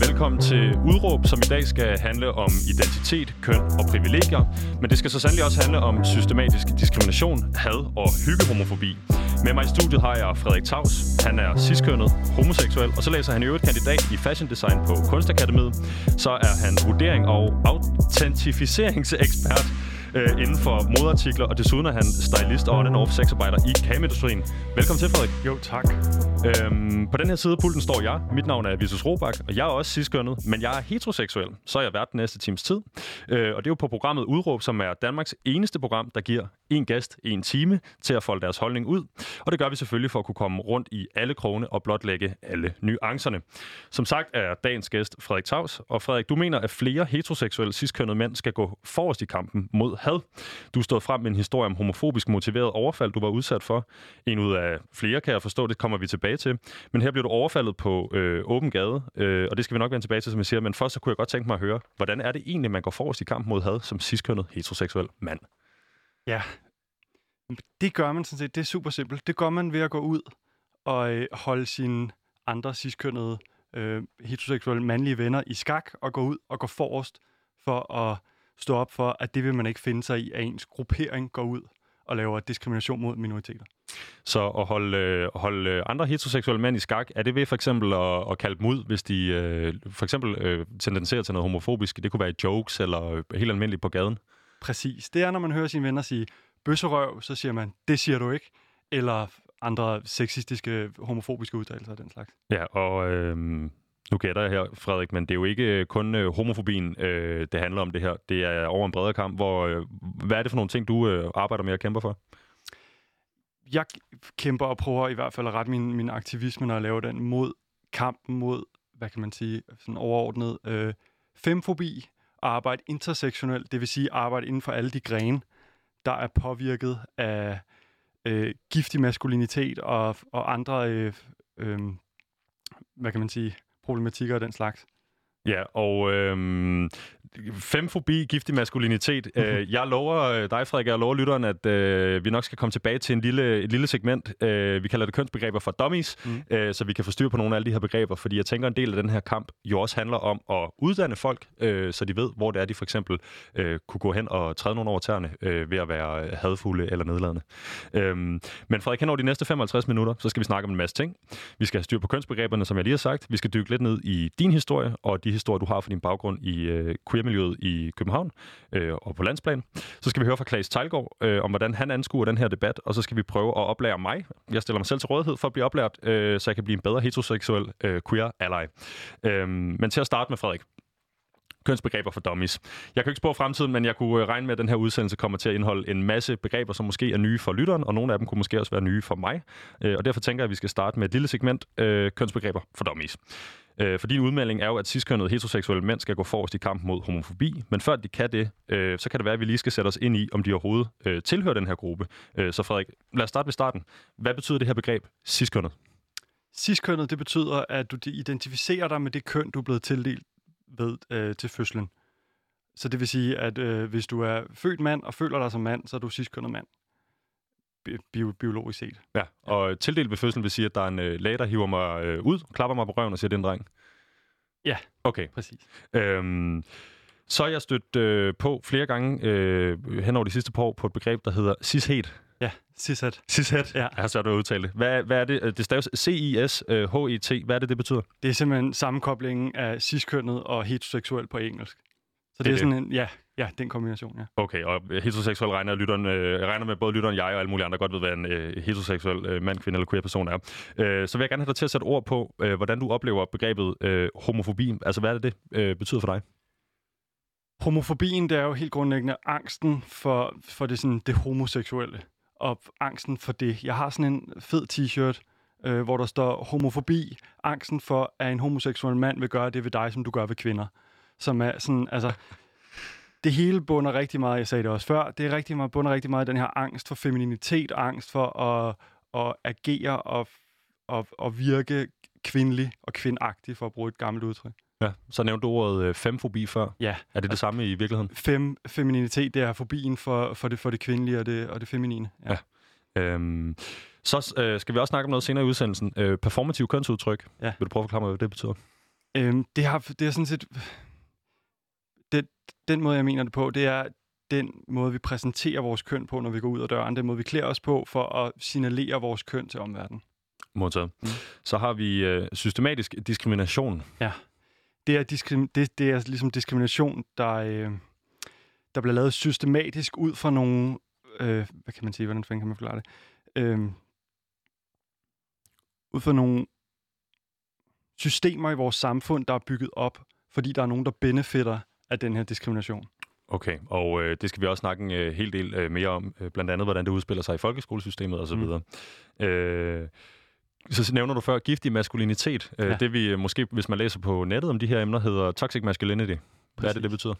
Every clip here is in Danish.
velkommen til Udråb, som i dag skal handle om identitet, køn og privilegier. Men det skal så sandelig også handle om systematisk diskrimination, had og hyggehomofobi. Med mig i studiet har jeg Frederik Taus. Han er ciskønnet, homoseksuel, og så læser han i øvrigt kandidat i fashion design på Kunstakademiet. Så er han vurdering- og autentificeringsekspert øh, inden for modartikler, og desuden er han stylist og on-and-off sexarbejder i kameindustrien. Velkommen til, Frederik. Jo, tak. Øhm, på den her side af pulten står jeg. Mit navn er Visus Robak, og jeg er også ciskønnet, men jeg er heteroseksuel. Så er jeg vært den næste times tid. Øh, og det er jo på programmet Udråb, som er Danmarks eneste program, der giver en gæst en time til at folde deres holdning ud. Og det gør vi selvfølgelig for at kunne komme rundt i alle krone og blotlægge alle nuancerne. Som sagt er dagens gæst Frederik Taus, og Frederik, du mener, at flere heteroseksuelle ciskønnede mænd skal gå forrest i kampen mod had. Du stod frem med en historie om homofobisk motiveret overfald, du var udsat for. En ud af flere, kan jeg forstå, det kommer vi tilbage til. Men her bliver du overfaldet på øh, åben gade, øh, og det skal vi nok vende tilbage til, som jeg siger. Men først så kunne jeg godt tænke mig at høre, hvordan er det egentlig, man går forrest i kamp mod had som ciskønnet heteroseksuel mand? Ja, det gør man sådan set. Det er super simpelt. Det gør man ved at gå ud og øh, holde sine andre ciskønnede øh, heteroseksuelle mandlige venner i skak og gå ud og gå forrest for at stå op for, at det vil man ikke finde sig i, at ens gruppering går ud og laver diskrimination mod minoriteter. Så at holde, øh, holde andre heteroseksuelle mænd i skak, er det ved for eksempel at, at kalde dem ud, hvis de øh, for eksempel øh, tendenserer til noget homofobisk? Det kunne være jokes eller øh, helt almindeligt på gaden. Præcis. Det er, når man hører sine venner sige, bøsserøv, så siger man, det siger du ikke. Eller andre sexistiske, homofobiske udtalelser af den slags. Ja, og øh, nu gætter jeg her, Frederik, men det er jo ikke øh, kun øh, homofobien, øh, det handler om det her. Det er over en bredere kamp. Hvor, øh, hvad er det for nogle ting, du øh, arbejder med og kæmper for? Jeg kæmper og prøver i hvert fald at rette min, min aktivisme, når jeg laver den, mod kampen mod, hvad kan man sige, sådan overordnet øh, femfobi, arbejde intersektionelt, det vil sige arbejde inden for alle de grene, der er påvirket af øh, giftig maskulinitet og, og andre, øh, øh, hvad kan man sige, problematikker af den slags. Ja, og øhm, femfobi, giftig maskulinitet. Mm-hmm. Øh, jeg lover øh, dig, Frederik, jeg lover lytteren, at øh, vi nok skal komme tilbage til en lille, et lille segment. Øh, vi kalder det kønsbegreber for dummies, mm. øh, så vi kan få styr på nogle af alle de her begreber, fordi jeg tænker, en del af den her kamp jo også handler om at uddanne folk, øh, så de ved, hvor det er, de for eksempel øh, kunne gå hen og træde nogle over tæerne øh, ved at være hadfulde eller nedladende. Øh, men Frederik, hen over de næste 55 minutter, så skal vi snakke om en masse ting. Vi skal have styr på kønsbegreberne, som jeg lige har sagt. Vi skal dykke lidt ned i din historie og de historie, du har for din baggrund i øh, queer-miljøet i København øh, og på landsplan. Så skal vi høre fra Claes Tejlgaard øh, om, hvordan han anskuer den her debat, og så skal vi prøve at oplære mig. Jeg stiller mig selv til rådighed for at blive oplært, øh, så jeg kan blive en bedre heteroseksuel øh, queer ally. Øh, men til at starte med, Frederik kønsbegreber for dummies. Jeg kan ikke spå fremtiden, men jeg kunne øh, regne med, at den her udsendelse kommer til at indeholde en masse begreber, som måske er nye for lytteren, og nogle af dem kunne måske også være nye for mig. Øh, og derfor tænker jeg, at vi skal starte med et lille segment øh, kønsbegreber for dummies. Øh, for din udmelding er jo, at ciskønnede heteroseksuelle mænd skal gå forrest i kampen mod homofobi. Men før de kan det, øh, så kan det være, at vi lige skal sætte os ind i, om de overhovedet øh, tilhører den her gruppe. Øh, så Frederik, lad os starte ved starten. Hvad betyder det her begreb, ciskønnet? Ciskønnet, det betyder, at du identificerer dig med det køn, du er blevet tildelt ved øh, til fødslen. Så det vil sige, at øh, hvis du er født mand og føler dig som mand, så er du ciskønnet mand bi- biologisk set. Ja, og tildelt ved fødslen vil sige, at der er en øh, læge, der hiver mig øh, ud, klapper mig på røven og siger, det er en dreng. Ja, okay. præcis. Øhm, så er jeg stødt øh, på flere gange øh, hen over de sidste par år på et begreb, der hedder cishet. Ja, cishet. Cishet? Ja. Jeg har svært ved at udtale Hvad, hvad er det? Det staves C-I-S-H-E-T. Hvad er det, det betyder? Det er simpelthen sammenkoblingen af ciskønnet og heteroseksuel på engelsk. Så det, det er sådan en, ja, ja, den kombination, ja. Okay, og heteroseksuel regner, lytteren, øh, regner med både lytteren, jeg og alle mulige andre godt ved, hvad en øh, heteroseksuel øh, mand, kvinde eller queer person er. Øh, så vil jeg gerne have dig til at sætte ord på, øh, hvordan du oplever begrebet øh, homofobi. Altså, hvad er det, det øh, betyder for dig? Homofobien, det er jo helt grundlæggende angsten for, for det, sådan, det homoseksuelle. Og angsten for det. Jeg har sådan en fed t-shirt, øh, hvor der står homofobi, angsten for, at en homoseksuel mand vil gøre det ved dig, som du gør ved kvinder som er sådan, altså, det hele bunder rigtig meget, jeg sagde det også før, det er rigtig meget, bunder rigtig meget den her angst for femininitet, angst for at, at agere og, og, og virke kvindelig og kvindagtig, for at bruge et gammelt udtryk. Ja, så nævnte du ordet øh, femfobi før. Ja. Er det det samme i virkeligheden? Fem, femininitet, det er fobien for, for, det, for det kvindelige og det, og det feminine. Ja. ja. Øhm, så øh, skal vi også snakke om noget senere i udsendelsen. Øh, performativ kønsudtryk. Ja. Vil du prøve at forklare mig, hvad det betyder? Øhm, det, har, det er sådan set... Det, den måde, jeg mener det på, det er den måde, vi præsenterer vores køn på, når vi går ud af døren. Den måde, vi klæder os på for at signalere vores køn til omverdenen. Modtaget. Mm. Så har vi øh, systematisk diskrimination. Ja. Det er, diskrim- det, det er ligesom diskrimination, der, øh, der bliver lavet systematisk ud fra nogle... Øh, hvad kan man sige? Hvordan kan man forklare det? Øh, ud fra nogle systemer i vores samfund, der er bygget op, fordi der er nogen, der benefitter af den her diskrimination. Okay, og øh, det skal vi også snakke en øh, hel del øh, mere om, øh, blandt andet hvordan det udspiller sig i folkeskolesystemet osv. Mm. Øh, så nævner du før giftig maskulinitet. Øh, ja. Det vi øh, måske, hvis man læser på nettet om de her emner, hedder toxic masculinity. Hvad Præcis. er det, det betyder?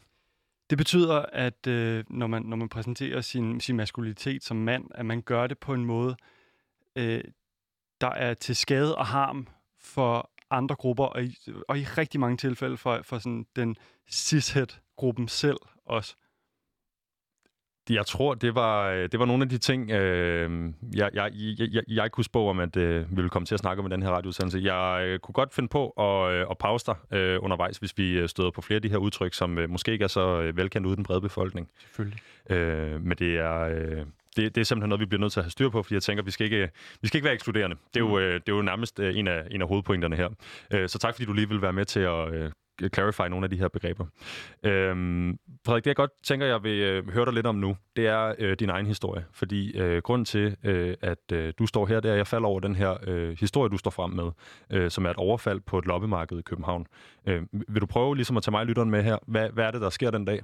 Det betyder, at øh, når, man, når man præsenterer sin, sin maskulinitet som mand, at man gør det på en måde, øh, der er til skade og harm for andre grupper, og i, og i rigtig mange tilfælde for, for sådan den cishet-gruppen selv også. Jeg tror, det var, øh, det var nogle af de ting, øh, jeg, jeg, jeg, jeg kunne spå om, at øh, vi ville komme til at snakke om i den her radioudsendelse. Jeg øh, kunne godt finde på at, øh, at pause dig øh, undervejs, hvis vi øh, støder på flere af de her udtryk, som øh, måske ikke er så øh, velkendt ude i den brede befolkning. Selvfølgelig. Øh, men det er... Øh, det, det er simpelthen noget, vi bliver nødt til at have styr på, fordi jeg tænker, vi skal ikke, vi skal ikke være ekskluderende. Det er jo, mm. øh, det er jo nærmest øh, en, af, en af hovedpointerne her. Øh, så tak, fordi du lige vil være med til at clarify nogle af de her begreber. Øhm, Frederik, det jeg godt tænker, jeg vil øh, høre dig lidt om nu, det er øh, din egen historie. Fordi øh, grunden til, øh, at øh, du står her, det er, at jeg falder over den her øh, historie, du står frem med, øh, som er et overfald på et loppemarked i København. Øh, vil du prøve ligesom at tage mig lytteren med her? Hvad, hvad er det, der sker den dag?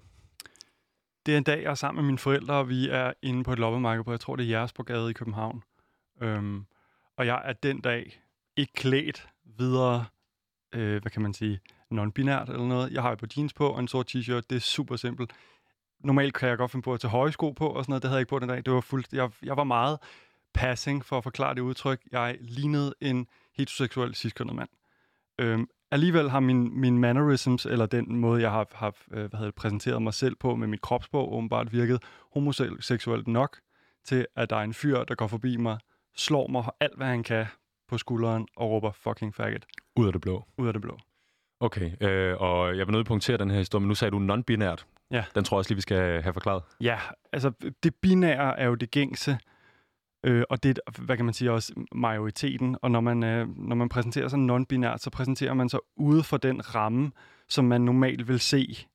Det er en dag, jeg er sammen med mine forældre, og vi er inde på et loppemarked på, jeg tror, det er Jægersborgade i København. Øhm, og jeg er den dag ikke klædt videre, øh, hvad kan man sige, non-binært eller noget. Jeg har jo på jeans på og en sort t-shirt. Det er super simpelt. Normalt kan jeg godt finde på at tage høje sko på og sådan noget. Det havde jeg ikke på den dag. Det var fuldt, jeg, jeg var meget passing for at forklare det udtryk. Jeg lignede en heteroseksuel cis mand. Øhm, alligevel har min, min mannerisms, eller den måde, jeg har, har øh, hvad hedder, præsenteret mig selv på med mit kropsprog, åbenbart virket homoseksuelt nok til, at der er en fyr, der går forbi mig, slår mig alt, hvad han kan på skulderen og råber fucking faggot. Ud af det blå. Ud af det blå. Okay, øh, og jeg vil nødt punktere den her historie, men nu sagde du non-binært. Ja. Den tror jeg også lige, vi skal have forklaret. Ja, altså det binære er jo det gængse, øh, og det er, hvad kan man sige, også majoriteten. Og når man, øh, når man præsenterer sig non-binært, så præsenterer man sig ude for den ramme, som man normalt vil se,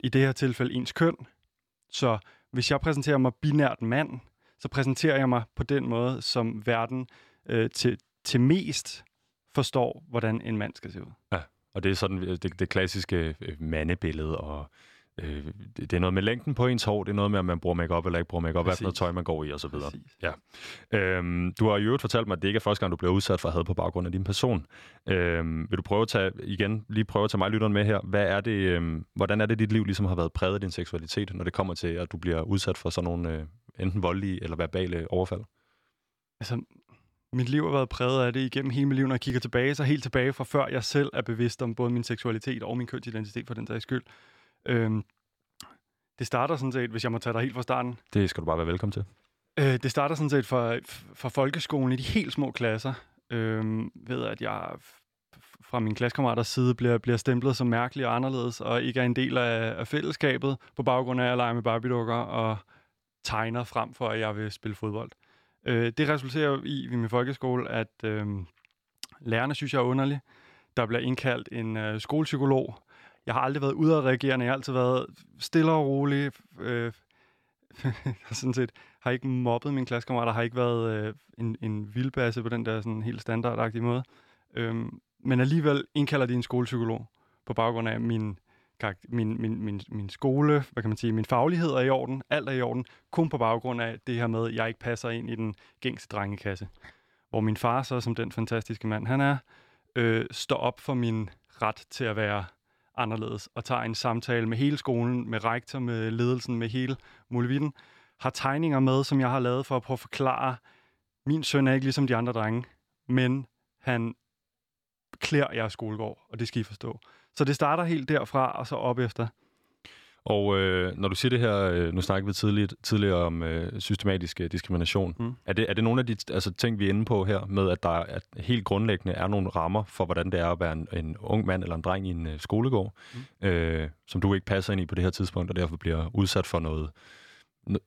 i det her tilfælde ens køn. Så hvis jeg præsenterer mig binært mand, så præsenterer jeg mig på den måde, som verden øh, til, til mest forstår, hvordan en mand skal se ud. Ja. Og det er sådan øh, det, det klassiske øh, mandebillede, og øh, det, er noget med længden på ens hår, det er noget med, om man bruger makeup eller ikke bruger makeup, hvad noget tøj man går i og så videre. Ja. Øhm, du har i øvrigt fortalt mig, at det ikke er første gang, du bliver udsat for had på baggrund af din person. Øhm, vil du prøve at tage, igen, lige prøve at tage mig lytteren med her. Hvad er det, øhm, hvordan er det, dit liv ligesom har været præget af din seksualitet, når det kommer til, at du bliver udsat for sådan nogle øh, enten voldelige eller verbale overfald? Altså, mit liv har været præget af det igennem hele mit liv, når jeg kigger tilbage, så helt tilbage fra før jeg selv er bevidst om både min seksualitet og min kønsidentitet for den sags skyld. Øhm, det starter sådan set, hvis jeg må tage dig helt fra starten. Det skal du bare være velkommen til. Øh, det starter sådan set fra, fra folkeskolen i de helt små klasser, øhm, ved at jeg fra min klassekammeraters side bliver, bliver stemplet som mærkelig og anderledes, og ikke er en del af, af fællesskabet, på baggrund af at lege med barbiedukker og tegner frem for, at jeg vil spille fodbold. Øh, det resulterer i ved min folkeskole, at øh, lærerne synes, jeg er underlig. Der bliver indkaldt en øh, skolepsykolog. Jeg har aldrig været udadreagerende. Jeg har altid været stille og rolig. Øh, sådan set har ikke mobbet mine klassekammerater, har ikke været øh, en, en vildbasse på den der sådan helt standardagtige måde. Øhm, men alligevel indkalder de en skolepsykolog på baggrund af min min, min, min, min skole, hvad kan man sige, min faglighed er i orden, alt er i orden, kun på baggrund af det her med, at jeg ikke passer ind i den gængse drengekasse. Hvor min far så, som den fantastiske mand han er, øh, står op for min ret til at være anderledes, og tager en samtale med hele skolen, med rektor, med ledelsen, med hele muligheden, har tegninger med, som jeg har lavet for at prøve at forklare, min søn er ikke ligesom de andre drenge, men han klæder jeres skolegård, og det skal I forstå. Så det starter helt derfra, og så op efter. Og øh, når du siger det her, øh, nu snakkede vi tidligt, tidligere om øh, systematisk øh, diskrimination. Mm. Er, det, er det nogle af de altså, ting, vi er inde på her, med at der at helt grundlæggende er nogle rammer for, hvordan det er at være en, en ung mand eller en dreng i en øh, skolegård, mm. øh, som du ikke passer ind i på det her tidspunkt, og derfor bliver udsat for noget,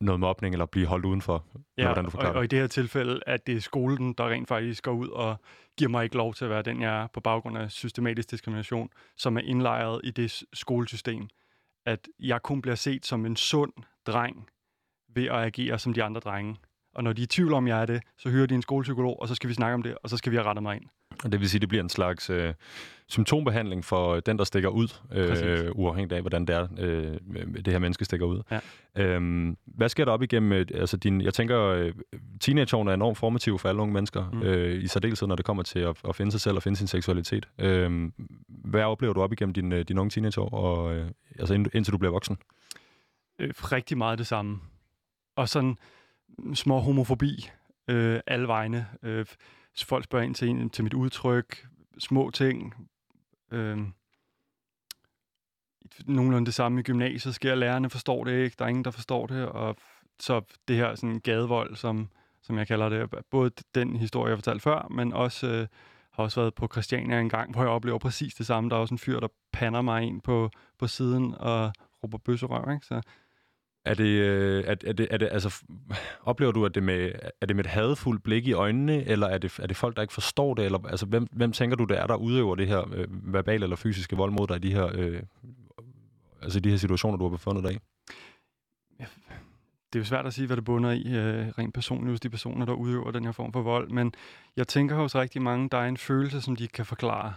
noget mobning eller blive holdt udenfor? Ja, hvordan du og, og i det her tilfælde, at det er skolen, der rent faktisk går ud og giver mig ikke lov til at være den, jeg er på baggrund af systematisk diskrimination, som er indlejret i det skolesystem at jeg kun bliver set som en sund dreng ved at agere som de andre drenge. Og når de er i tvivl om, jeg er det, så hører de en skolepsykolog, og så skal vi snakke om det, og så skal vi have rettet mig ind. Og det vil sige, at det bliver en slags øh, symptombehandling for den, der stikker ud, øh, uafhængigt af, hvordan det er, øh, det her menneske stikker ud. Ja. Øhm, hvad sker der op igennem, øh, altså din, jeg tænker, øh, teenageårene er enormt formative for alle unge mennesker, mm. øh, i særdeleshed, når det kommer til at, at finde sig selv og finde sin seksualitet. Øh, hvad oplever du op igennem din, øh, din unge teenageår, og, øh, altså indtil du bliver voksen? Øh, rigtig meget det samme. Og sådan små homofobi øh, alle vegne. Øh, folk spørger ind til, en, til mit udtryk, små ting. Øh, nogenlunde det samme i gymnasiet sker. Lærerne forstår det ikke, der er ingen, der forstår det. Og så det her sådan gadevold, som, som jeg kalder det, både den historie, jeg fortalte før, men også øh, har også været på Christiania en gang, hvor jeg oplever præcis det samme. Der er også en fyr, der pander mig ind på, på siden og råber bøsserøv. Ikke? Så er det, øh, er, er det, er det, altså, oplever du, at det med, er det med et hadfuldt blik i øjnene, eller er det, er det folk, der ikke forstår det? Eller, altså, hvem, hvem tænker du, det er, der udøver det her øh, verbale eller fysiske vold mod dig i de her, øh, altså de her situationer, du har befundet dig i? Det er jo svært at sige, hvad det bunder i øh, rent personligt hos de personer, der udøver den her form for vold, men jeg tænker hos rigtig mange, der er en følelse, som de ikke kan forklare.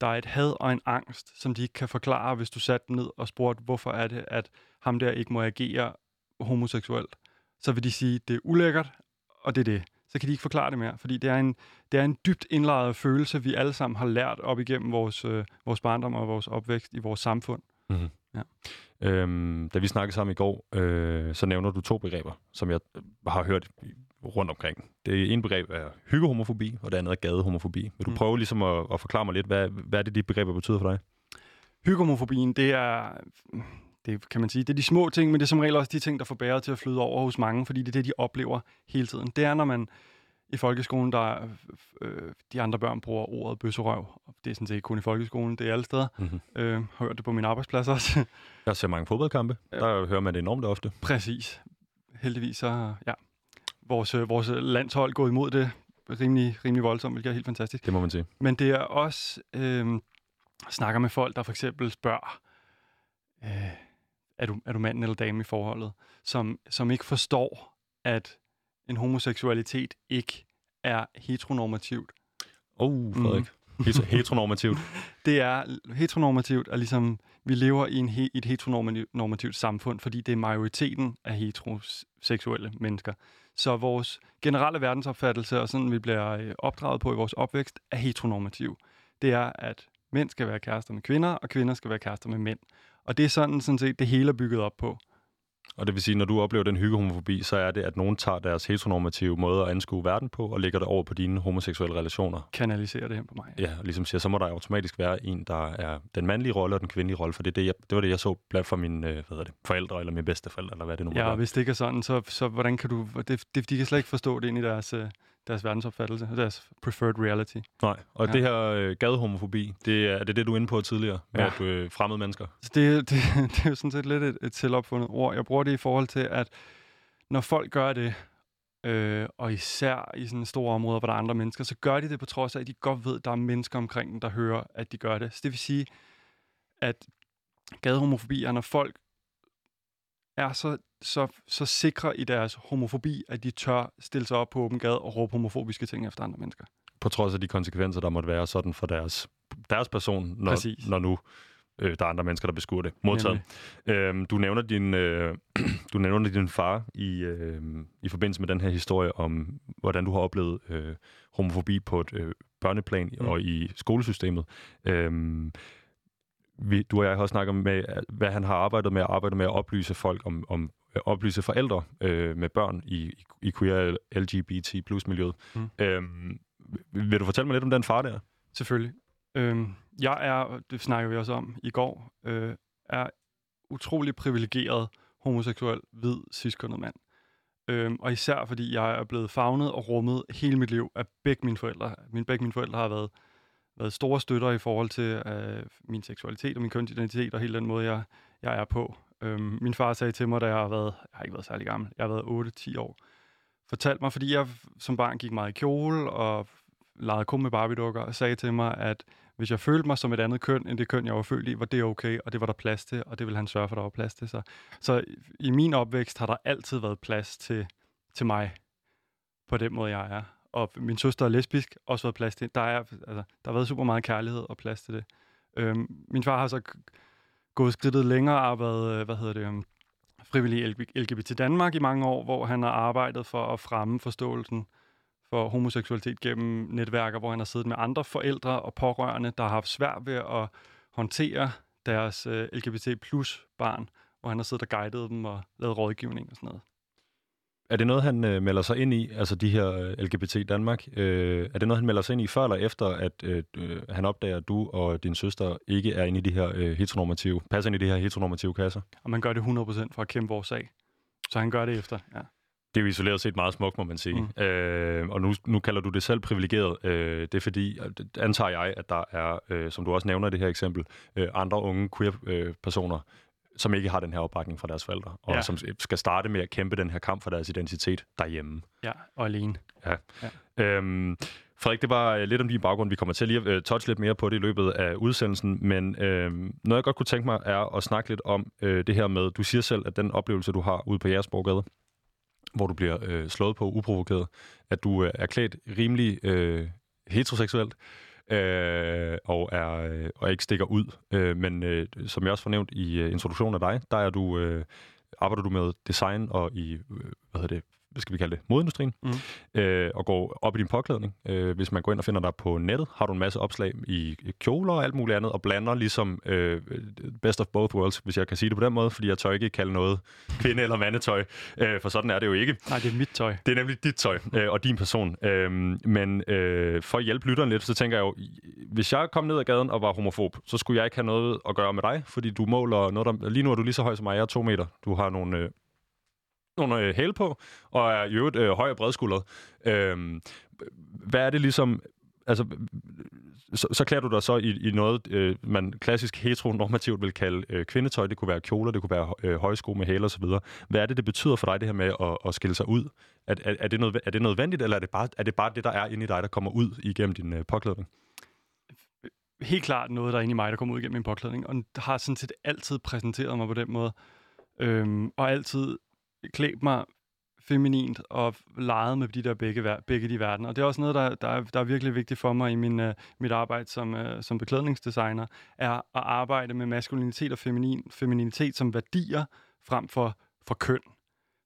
Der er et had og en angst, som de ikke kan forklare, hvis du satte dem ned og spurgte, hvorfor er det, at ham der ikke må agere homoseksuelt, så vil de sige, det er ulækkert, og det er det. Så kan de ikke forklare det mere, fordi det er en, det er en dybt indlejret følelse, vi alle sammen har lært op igennem vores, øh, vores barndom og vores opvækst i vores samfund. Mm-hmm. Ja. Øhm, da vi snakkede sammen i går, øh, så nævner du to begreber, som jeg har hørt rundt omkring. Det ene begreb er hyggehomofobi, og det andet er gadehomofobi. Vil du mm. prøve ligesom at, at forklare mig lidt, hvad, hvad er det, de begreber betyder for dig? Hyggehomofobien, det er det kan man sige, det er de små ting, men det er som regel også de ting, der får bæret til at flyde over hos mange, fordi det er det, de oplever hele tiden. Det er, når man i folkeskolen, der øh, de andre børn bruger ordet bøsserøv. Det er sådan set ikke kun i folkeskolen, det er alle steder. Mm-hmm. Øh, hørt det på min arbejdsplads også. Jeg ser mange fodboldkampe. Der hører man det enormt ofte. Præcis. Heldigvis så, ja. Vores, øh, vores landshold går imod det rimelig, rimelig voldsomt, hvilket er helt fantastisk. Det må man sige. Men det er også, øh, snakker med folk, der for eksempel spørger, øh, er du, er du mand eller dame i forholdet, som, som ikke forstår, at en homoseksualitet ikke er heteronormativt. Oh, Frederik. Mm. heteronormativt. det er heteronormativt, og ligesom vi lever i en he, et heteronormativt samfund, fordi det er majoriteten af heteroseksuelle mennesker. Så vores generelle verdensopfattelse, og sådan vi bliver øh, opdraget på i vores opvækst, er heteronormativ. Det er, at mænd skal være kærester med kvinder, og kvinder skal være kærester med mænd. Og det er sådan, sådan set, det hele er bygget op på. Og det vil sige, når du oplever den hyggehomofobi, så er det, at nogen tager deres heteronormative måde at anskue verden på, og lægger det over på dine homoseksuelle relationer. Kanaliserer det hen på mig. Ja, og ligesom siger, så må der automatisk være en, der er den mandlige rolle og den kvindelige rolle, for det, det, jeg, det var det, jeg så blandt for mine øh, hvad det, forældre eller mine bedsteforældre, eller hvad det nu Ja, og hvis det ikke er sådan, så, så hvordan kan du... Det, det, de kan slet ikke forstå det ind i deres... Øh deres verdensopfattelse, deres preferred reality. Nej, og ja. det her øh, gadehomofobi, det er, det det, du er inde på tidligere, med ja. at øh, fremmede mennesker? Det, det, det er jo sådan set lidt et, et selvopfundet ord. Jeg bruger det i forhold til, at når folk gør det, øh, og især i sådan store områder, hvor der er andre mennesker, så gør de det på trods af, at de godt ved, at der er mennesker omkring dem, der hører, at de gør det. Så det vil sige, at gadehomofobi er, når folk er så, så, så sikre i deres homofobi, at de tør stille sig op på åben gade og råbe homofobiske ting efter andre mennesker. På trods af de konsekvenser, der måtte være sådan for deres, deres person, når, når nu øh, der er andre mennesker, der beskuer det. Modtaget. Øhm, du, nævner din, øh, du nævner din far i, øh, i forbindelse med den her historie om, hvordan du har oplevet øh, homofobi på et øh, børneplan mm. og i skolesystemet. Øhm, vi, du og jeg har også snakket med, hvad han har arbejdet med, arbejdet med at oplyse folk om, om øh, oplyse forældre øh, med børn i, i queer LGBT plus miljøet. Mm. Øhm, vil du fortælle mig lidt om den far der? Selvfølgelig. Øhm, jeg er, det snakker vi også om i går, øh, er utrolig privilegeret homoseksuel, hvid, ciskønnet mand. Øhm, og især fordi jeg er blevet fagnet og rummet hele mit liv af begge mine forældre. Min, begge mine forældre har været, været store støtter i forhold til øh, min seksualitet og min kønsidentitet og hele den måde, jeg, jeg er på. Øhm, min far sagde til mig, da jeg har været, jeg har ikke været særlig gammel, jeg har været 8-10 år, fortalte mig, fordi jeg som barn gik meget i kjole og legede kun med barbidukker, og sagde til mig, at hvis jeg følte mig som et andet køn, end det køn, jeg var født i, var det okay, og det var der plads til, og det ville han sørge for, at der var plads til. Så, så i min opvækst har der altid været plads til, til mig, på den måde, jeg er. Og min søster er lesbisk, også været plads til. Der, er, altså, der har været super meget kærlighed og plads til det. Øhm, min far har så gået skridtet længere og været, øh, hvad hedder det, um, frivillig LGBT Danmark i mange år, hvor han har arbejdet for at fremme forståelsen for homoseksualitet gennem netværker, hvor han har siddet med andre forældre og pårørende, der har haft svært ved at håndtere deres øh, LGBT plus barn, hvor han har siddet og guidet dem og lavet rådgivning og sådan noget. Er det noget, han øh, melder sig ind i, altså de her øh, LGBT Danmark? Øh, er det noget, han melder sig ind i før eller efter, at øh, øh, han opdager, at du og din søster ikke er inde i de her øh, heteronormative, passer ind i de her heteronormative kasser? Og man gør det 100% for at kæmpe vores sag. Så han gør det efter, ja. Det er jo isoleret set meget smukt, må man sige. Mm. Øh, og nu, nu kalder du det selv privilegeret. Øh, det er fordi, antager jeg, at der er, øh, som du også nævner i det her eksempel, øh, andre unge queer-personer, som ikke har den her opbakning fra deres forældre, og ja. som skal starte med at kæmpe den her kamp for deres identitet derhjemme. Ja, og alene. Ja. ja. Øhm, Frederik, det var øh, lidt om din baggrund. Vi kommer til lige at uh, touch lidt mere på det i løbet af udsendelsen, men øh, noget jeg godt kunne tænke mig er at snakke lidt om øh, det her med, du siger selv, at den oplevelse, du har ude på Jægersborgade, hvor du bliver øh, slået på uprovokeret, at du øh, er klædt rimelig øh, heteroseksuelt, øh, og, er, øh, og ikke stikker ud. Øh, men øh, som jeg også fornævnt i øh, introduktionen af dig, der er du, øh, arbejder du med design og i øh, hvad hedder det, hvad skal vi kalde det, modindustrien, mm. øh, og går op i din påklædning. Øh, hvis man går ind og finder dig på nettet, har du en masse opslag i kjoler og alt muligt andet, og blander ligesom øh, best of both worlds, hvis jeg kan sige det på den måde, fordi jeg tør ikke kalde noget kvinde- eller mandetøj, øh, for sådan er det jo ikke. Nej, det er mit tøj. Det er nemlig dit tøj øh, og din person. Øh, men øh, for at hjælpe lytteren lidt, så tænker jeg jo, hvis jeg kom ned ad gaden og var homofob, så skulle jeg ikke have noget at gøre med dig, fordi du måler noget, der, lige nu er du lige så høj som mig, jeg er to meter. Du har nogle øh, nogle øh, hæl på, og er i øvrigt øh, høj og bredskuldret. Øh, hvad er det ligesom... Altså, så, så klæder du dig så i, i noget, øh, man klassisk heteronormativt vil kalde øh, kvindetøj. Det kunne være kjoler, det kunne være øh, højsko med hæle osv. Hvad er det, det betyder for dig, det her med at, at skille sig ud? Er, er, er, det noget, er det nødvendigt, eller er det, bare, er det bare det, der er inde i dig, der kommer ud igennem din øh, påklædning? Helt klart noget, der er inde i mig, der kommer ud igennem min påklædning, og har sådan set altid præsenteret mig på den måde. Øhm, og altid klædt mig feminint og leget med de der begge, begge de verdener. Og det er også noget, der, der, er, der er virkelig vigtigt for mig i min, uh, mit arbejde som, uh, som beklædningsdesigner, er at arbejde med maskulinitet og feminin, femininitet som værdier frem for, for køn.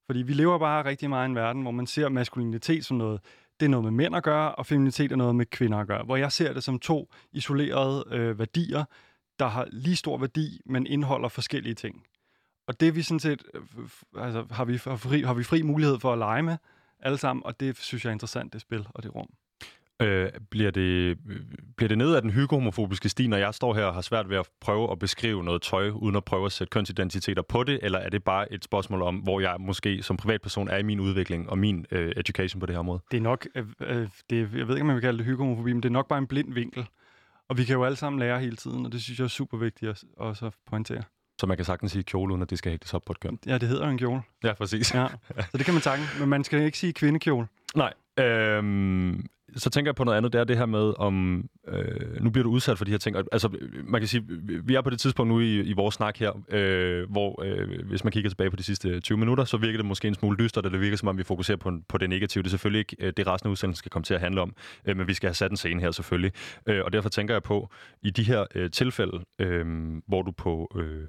Fordi vi lever bare rigtig meget i en verden, hvor man ser maskulinitet som noget, det er noget med mænd at gøre, og feminitet er noget med kvinder at gøre. Hvor jeg ser det som to isolerede øh, værdier, der har lige stor værdi, men indeholder forskellige ting. Og det vi sådan set, øh, altså, har, vi, har, fri, har vi fri mulighed for at lege med alle sammen, og det synes jeg er interessant, det spil og det rum. Øh, bliver, det, bliver det ned af den hygohomofobiske sti, når jeg står her og har svært ved at prøve at beskrive noget tøj, uden at prøve at sætte kønsidentiteter på det, eller er det bare et spørgsmål om, hvor jeg måske som privatperson er i min udvikling og min øh, education på det her område? Det er nok, øh, øh det, jeg ved ikke, om man vil kalde det hygohomofobi, men det er nok bare en blind vinkel. Og vi kan jo alle sammen lære hele tiden, og det synes jeg er super vigtigt at også pointere. Så man kan sagtens sige kjole, uden at det skal hægtes op på et køn. Ja, det hedder en kjole. Ja, præcis. Ja. Så det kan man sagtens, men man skal ikke sige kvindekjole. Nej. Øhm, så tænker jeg på noget andet, det er det her med, om øh, nu bliver du udsat for de her ting. Altså, man kan sige, vi er på det tidspunkt nu i, i vores snak her, øh, hvor øh, hvis man kigger tilbage på de sidste 20 minutter, så virker det måske en smule dystert, eller det virker som om, vi fokuserer på, på det negative. Det er selvfølgelig ikke øh, det, resten af udsendelsen skal komme til at handle om, øh, men vi skal have sat en scene her selvfølgelig. Øh, og derfor tænker jeg på, i de her øh, tilfælde, øh, hvor du på... Øh,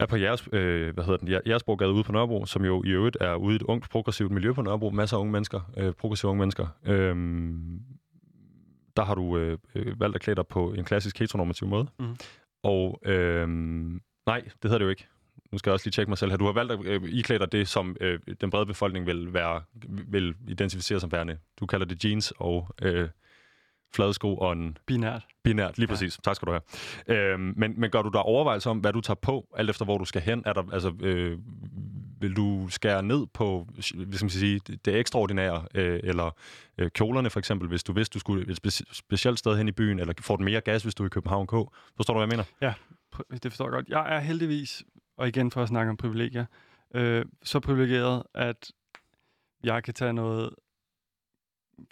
er på jeres, øh, hvad hedder den, Jeresborgade ude på Nørrebro, som jo i øvrigt er ude i et ungt, progressivt miljø på Nørrebro. Masser af unge mennesker, øh, progressive unge mennesker. Øhm, der har du øh, øh, valgt at klæde dig på en klassisk heteronormativ måde. Mm. Og øh, nej, det hedder det jo ikke. Nu skal jeg også lige tjekke mig selv her. Du har valgt at øh, iklæde dig det, som øh, den brede befolkning vil, være, vil identificere som værende. Du kalder det jeans og øh, flade sko og en... Binært. Binært, lige præcis. Ja. Tak skal du have. Øhm, men, men gør du der overvejelser om, hvad du tager på, alt efter hvor du skal hen? Er der, altså, øh, vil du skære ned på hvis man sige, det ekstraordinære, øh, eller øh, kjolerne for eksempel, hvis du vidste, du skulle et speci- specielt sted hen i byen, eller får du mere gas, hvis du er i København K? Forstår du, hvad jeg mener? Ja, det forstår jeg godt. Jeg er heldigvis, og igen for at snakke om privilegier, øh, så privilegeret, at jeg kan tage noget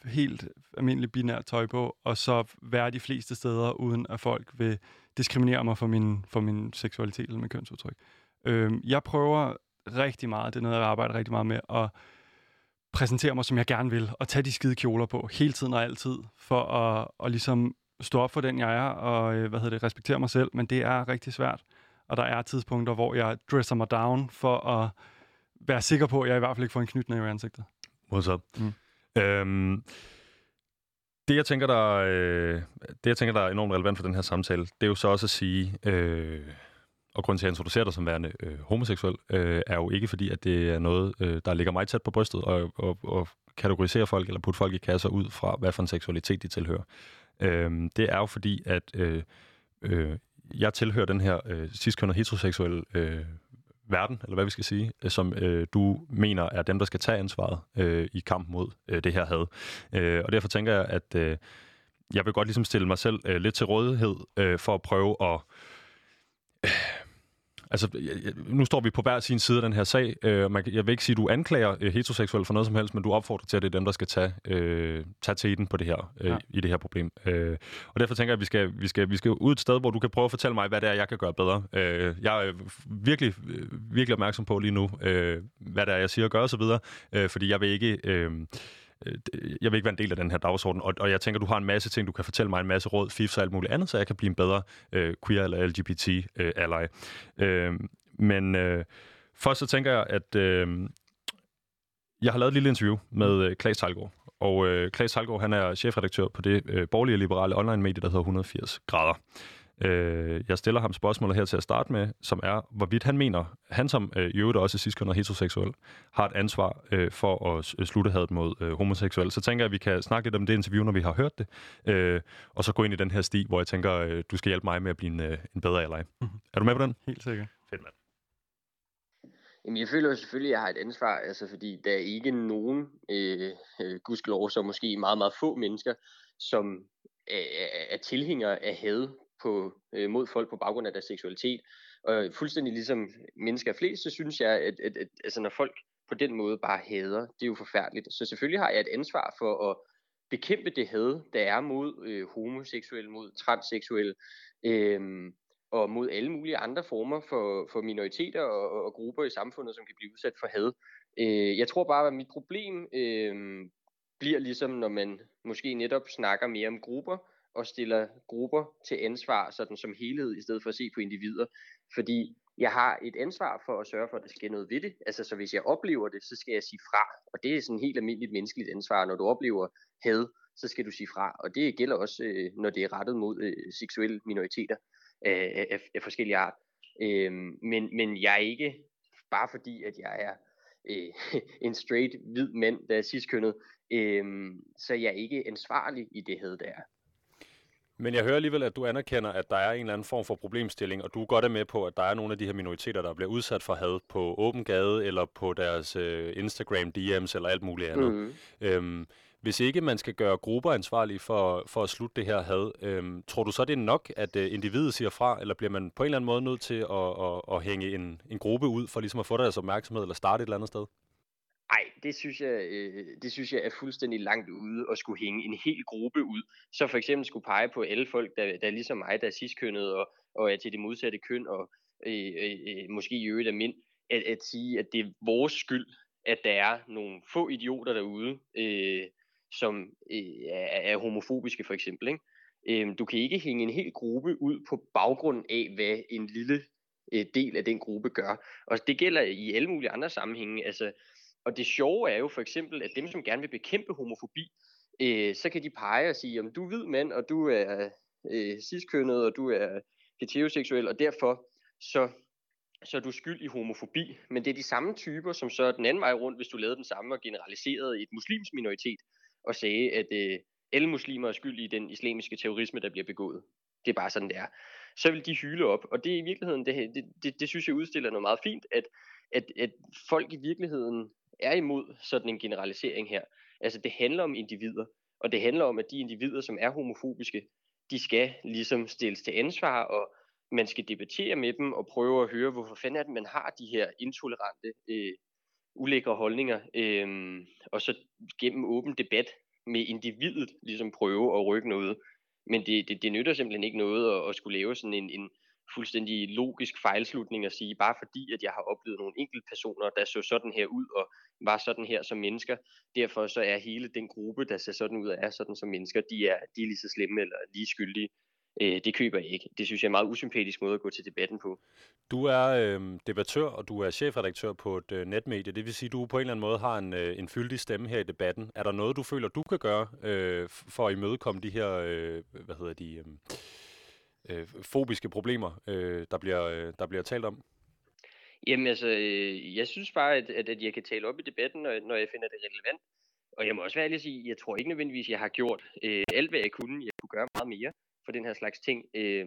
helt almindeligt binært tøj på, og så være de fleste steder, uden at folk vil diskriminere mig for min, for min seksualitet eller min kønsudtryk. Øh, jeg prøver rigtig meget, det er noget, jeg arbejder rigtig meget med, at præsentere mig, som jeg gerne vil, og tage de skide kjoler på, hele tiden og altid, for at, at ligesom stå op for den, jeg er, og øh, hvad hedder det, respektere mig selv, men det er rigtig svært. Og der er tidspunkter, hvor jeg dresser mig down, for at være sikker på, at jeg i hvert fald ikke får en knytnæve i ansigtet. What's up? Mm. Øhm, det, jeg tænker, der, øh, det, jeg tænker, der er enormt relevant for den her samtale, det er jo så også at sige, øh, og grunden til, at jeg introducerer dig som værende øh, homoseksuel, øh, er jo ikke fordi, at det er noget, øh, der ligger mig tæt på brystet, og, og, og kategorisere folk, eller putte folk i kasser ud fra, hvad for en seksualitet de tilhører. Øh, det er jo fordi, at øh, øh, jeg tilhører den her øh, cis-kønnet heteroseksuelle øh, verden, eller hvad vi skal sige, øh, som øh, du mener er dem, der skal tage ansvaret øh, i kamp mod øh, det her had. Øh, og derfor tænker jeg, at øh, jeg vil godt ligesom stille mig selv øh, lidt til rådighed øh, for at prøve at øh, Altså, nu står vi på hver sin side af den her sag. Øh, man, jeg vil ikke sige, at du anklager øh, heteroseksuelle for noget som helst, men du opfordrer til, at det er dem, der skal tage, øh, tage teten på det her, øh, ja. i det her problem. Øh, og derfor tænker jeg, at vi skal, vi, skal, vi skal ud et sted, hvor du kan prøve at fortælle mig, hvad det er, jeg kan gøre bedre. Øh, jeg er virkelig, virkelig opmærksom på lige nu, øh, hvad det er, jeg siger og gør osv., øh, fordi jeg vil ikke... Øh, Øh, Øh, jeg vil ikke være en del af den her dagsorden, og, og jeg tænker, du har en masse ting, du kan fortælle mig, en masse råd, fifs og alt muligt andet, så jeg kan blive en bedre øh, queer eller LGBT øh, ally. Øh, men øh, først så tænker jeg, at øh, jeg har lavet et lille interview med øh, Klaas Talgaard, og øh, Klaas Talgaard, han er chefredaktør på det øh, borgerlige liberale online-medie, der hedder 180 grader. Øh, jeg stiller ham spørgsmålet her til at starte med, som er, hvorvidt han mener, han som øh, i øvrigt også er sidst og heteroseksuel, har et ansvar øh, for at øh, slutte hadet mod øh, homoseksuel. Så tænker jeg, at vi kan snakke lidt om det interview, når vi har hørt det, øh, og så gå ind i den her sti, hvor jeg tænker, øh, du skal hjælpe mig med at blive en, øh, en bedre ally. Mm-hmm. Er du med på den? Helt sikkert. Fedt, mand. Jamen, jeg føler jo selvfølgelig, at jeg har et ansvar, altså fordi der er ikke nogen, øh, øh, gudskelov, så måske meget, meget få mennesker, som er, er tilhængere af had på, øh, mod folk på baggrund af deres seksualitet. Og fuldstændig ligesom mennesker er flest, så synes jeg, at, at, at altså, når folk på den måde bare hader, det er jo forfærdeligt. Så selvfølgelig har jeg et ansvar for at bekæmpe det had, der er mod øh, homoseksuelle, mod transseksuelle, øh, og mod alle mulige andre former for, for minoriteter og, og, og grupper i samfundet, som kan blive udsat for had. Øh, jeg tror bare, at mit problem øh, bliver ligesom, når man måske netop snakker mere om grupper, og stiller grupper til ansvar sådan som helhed, i stedet for at se på individer. Fordi jeg har et ansvar for at sørge for, at der sker noget ved det. Altså, så hvis jeg oplever det, så skal jeg sige fra. Og det er sådan helt almindeligt menneskeligt ansvar. Når du oplever had, så skal du sige fra. Og det gælder også, øh, når det er rettet mod øh, seksuelle minoriteter øh, af, af, af forskellige art. Øh, men, men jeg er ikke, bare fordi, at jeg er øh, en straight hvid mand, der er ciskønnet, øh, så jeg er ikke ansvarlig i det had, der er. Men jeg hører alligevel, at du anerkender, at der er en eller anden form for problemstilling, og du er godt med på, at der er nogle af de her minoriteter, der bliver udsat for had på åben gade, eller på deres øh, Instagram DM's, eller alt muligt andet. Mm. Øhm, hvis ikke man skal gøre grupper ansvarlige for, for at slutte det her had, øhm, tror du så, det er nok, at øh, individet siger fra, eller bliver man på en eller anden måde nødt til at, at, at hænge en, en gruppe ud, for ligesom at få deres opmærksomhed, eller starte et eller andet sted? Nej, det synes jeg, øh, det synes jeg er fuldstændig langt ude at skulle hænge en hel gruppe ud. Så for eksempel skulle pege på alle folk, der, der er ligesom mig, der er ciskønnet og, og er til det modsatte køn, og øh, øh, øh, måske i øvrigt er mænd, at, at sige, at det er vores skyld, at der er nogle få idioter derude, øh, som øh, er, er homofobiske for eksempel. Ikke? Øh, du kan ikke hænge en hel gruppe ud på baggrund af, hvad en lille øh, del af den gruppe gør. Og det gælder i alle mulige andre sammenhænge. Altså, og det sjove er jo for eksempel, at dem, som gerne vil bekæmpe homofobi, øh, så kan de pege og sige, om du er hvid mand, og du er øh, ciskønnet, og du er heteroseksuel, og derfor så, så er du skyld i homofobi. Men det er de samme typer, som så den anden vej rundt, hvis du lavede den samme og generaliserede et muslims minoritet, og sagde, at, øh, alle muslimer er skyld i den islamiske terrorisme, der bliver begået. Det er bare sådan, det er. Så vil de hyle op. Og det er i virkeligheden, det, det, det, det synes jeg udstiller noget meget fint, at, at, at folk i virkeligheden er imod sådan en generalisering her. Altså det handler om individer, og det handler om, at de individer, som er homofobiske, de skal ligesom stilles til ansvar, og man skal debattere med dem og prøve at høre, hvorfor fanden er det, man har de her intolerante, øh, ulækre holdninger, øh, og så gennem åben debat med individet ligesom prøve at rykke noget. Men det, det, det nytter simpelthen ikke noget at, at skulle lave sådan en, en fuldstændig logisk fejlslutning at sige, bare fordi at jeg har oplevet nogle enkelte personer, der så sådan her ud og var sådan her som mennesker, derfor så er hele den gruppe, der ser sådan ud og er sådan som mennesker, de er, de er lige så slemme eller lige skyldige. Øh, det køber jeg ikke. Det synes jeg er en meget usympatisk måde at gå til debatten på. Du er øh, debattør, og du er chefredaktør på et øh, netmedie. Det vil sige, at du på en eller anden måde har en, øh, en fyldig stemme her i debatten. Er der noget, du føler, du kan gøre øh, for at imødekomme de her, øh, hvad hedder de, øh, øh, fobiske problemer, øh, der, bliver, øh, der bliver talt om? Jamen altså, øh, jeg synes bare, at, at, at jeg kan tale op i debatten, når, når jeg finder det relevant. Og jeg må også være ærlig at sige, jeg tror ikke nødvendigvis, jeg har gjort øh, alt, hvad jeg kunne. Jeg kunne gøre meget mere for den her slags ting. Øh,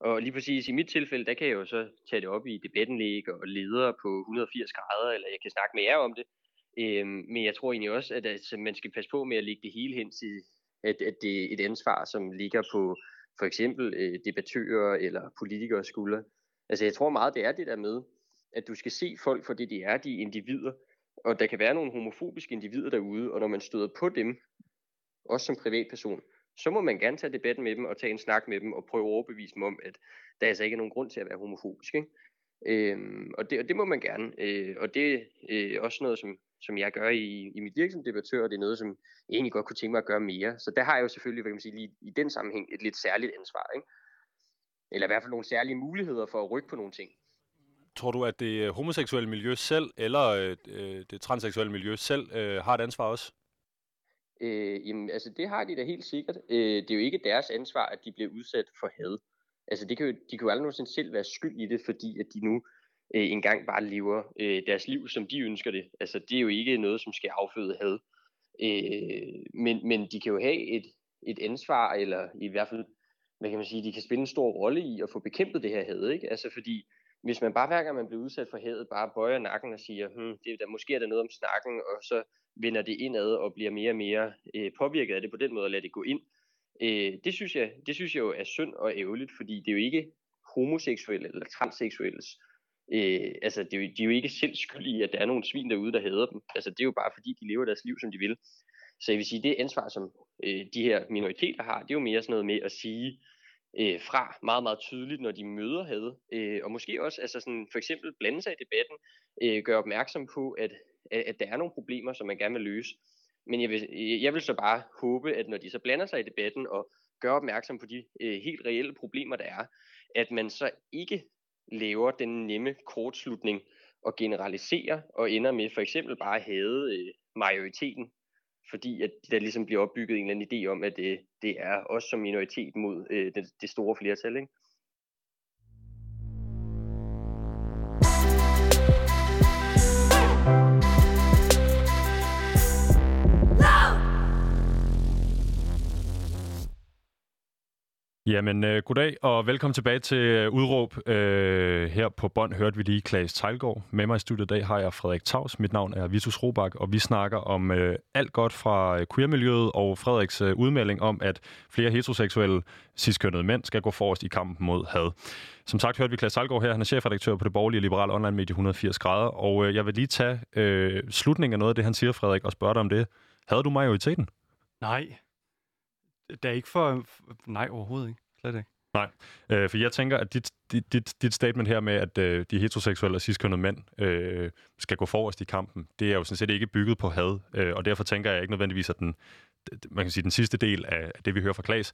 og lige præcis i mit tilfælde, der kan jeg jo så tage det op i debattenlæg og ledere på 180 grader, eller jeg kan snakke med jer om det. Øh, men jeg tror egentlig også, at altså, man skal passe på med at lægge det hele hen til, at, at det er et ansvar, som ligger på for eksempel øh, debattører eller politikere skulle. Altså jeg tror meget, det er det der med, at du skal se folk for det, de er, de individer. Og der kan være nogle homofobiske individer derude, og når man støder på dem, også som privatperson, så må man gerne tage debatten med dem og tage en snak med dem og prøve at overbevise dem om, at der altså ikke er nogen grund til at være homofobisk. Ikke? Øhm, og, det, og det må man gerne. Øh, og det er øh, også noget, som, som jeg gør i, i mit virke som debattør, og det er noget, som jeg egentlig godt kunne tænke mig at gøre mere. Så der har jeg jo selvfølgelig, hvad kan man sige, lige i den sammenhæng et lidt særligt ansvar. Ikke? Eller i hvert fald nogle særlige muligheder for at rykke på nogle ting. Tror du, at det homoseksuelle miljø selv, eller øh, det transseksuelle miljø selv, øh, har et ansvar også? Øh, jamen, altså det har de da helt sikkert. Øh, det er jo ikke deres ansvar, at de bliver udsat for had. Altså det kan jo, de kan jo aldrig nogensinde selv være skyld i det, fordi at de nu øh, engang bare lever øh, deres liv, som de ønsker det. Altså det er jo ikke noget, som skal afføde had. Øh, men, men de kan jo have et, et ansvar, eller i hvert fald, hvad kan man sige, de kan spille en stor rolle i at få bekæmpet det her had, ikke? Altså fordi, hvis man bare hver gang man bliver udsat for hadet, bare bøjer nakken og siger, hm, det, der, måske er der noget om snakken, og så vender det indad og bliver mere og mere øh, påvirket af det på den måde, og lader det gå ind. Øh, det, synes jeg, det synes jeg jo er synd og ærgerligt, fordi det er jo ikke homoseksuelle eller transseksuelles Øh, Øh, altså, det er jo, de er jo ikke selv skyldige i, at der er nogle svin derude, der hader dem. Altså, det er jo bare fordi, de lever deres liv, som de vil. Så jeg vil sige, det ansvar, som øh, de her minoriteter har, det er jo mere sådan noget med at sige øh, fra meget, meget tydeligt, når de møder had. Øh, og måske også altså sådan, for eksempel blande sig i debatten, øh, gøre opmærksom på, at, at, at der er nogle problemer, som man gerne vil løse. Men jeg vil, øh, jeg vil så bare håbe, at når de så blander sig i debatten og gør opmærksom på de øh, helt reelle problemer, der er, at man så ikke laver den nemme kortslutning og generaliserer og ender med for eksempel bare at have øh, majoriteten, fordi at der ligesom bliver opbygget en eller anden idé om, at det, det er os som minoritet mod øh, det, det store flertal. Ikke? Jamen, øh, goddag og velkommen tilbage til øh, Udråb. Øh, her på bånd hørte vi lige Klaas Tejlgaard. Med mig i studiet i dag har jeg Frederik Tavs. Mit navn er Vitus Robak, og vi snakker om øh, alt godt fra øh, queermiljøet og Frederiks øh, udmelding om, at flere heteroseksuelle ciskønnede mænd skal gå forrest i kampen mod had. Som sagt hørte vi Klaas Tejlgaard her. Han er chefredaktør på det borgerlige liberale online medie 180 grader. Og øh, jeg vil lige tage øh, slutningen af noget af det, han siger, Frederik, og spørge dig om det. Havde du majoriteten? Nej. Det er ikke for... Nej, overhovedet ikke slet ikke. Nej, øh, for jeg tænker, at dit, dit, dit, dit statement her med, at øh, de heteroseksuelle og ciskønnede mænd øh, skal gå forrest i kampen, det er jo sådan set ikke bygget på had, øh, og derfor tænker jeg ikke nødvendigvis, at den, man kan sige, den sidste del af det, vi hører fra Klaas,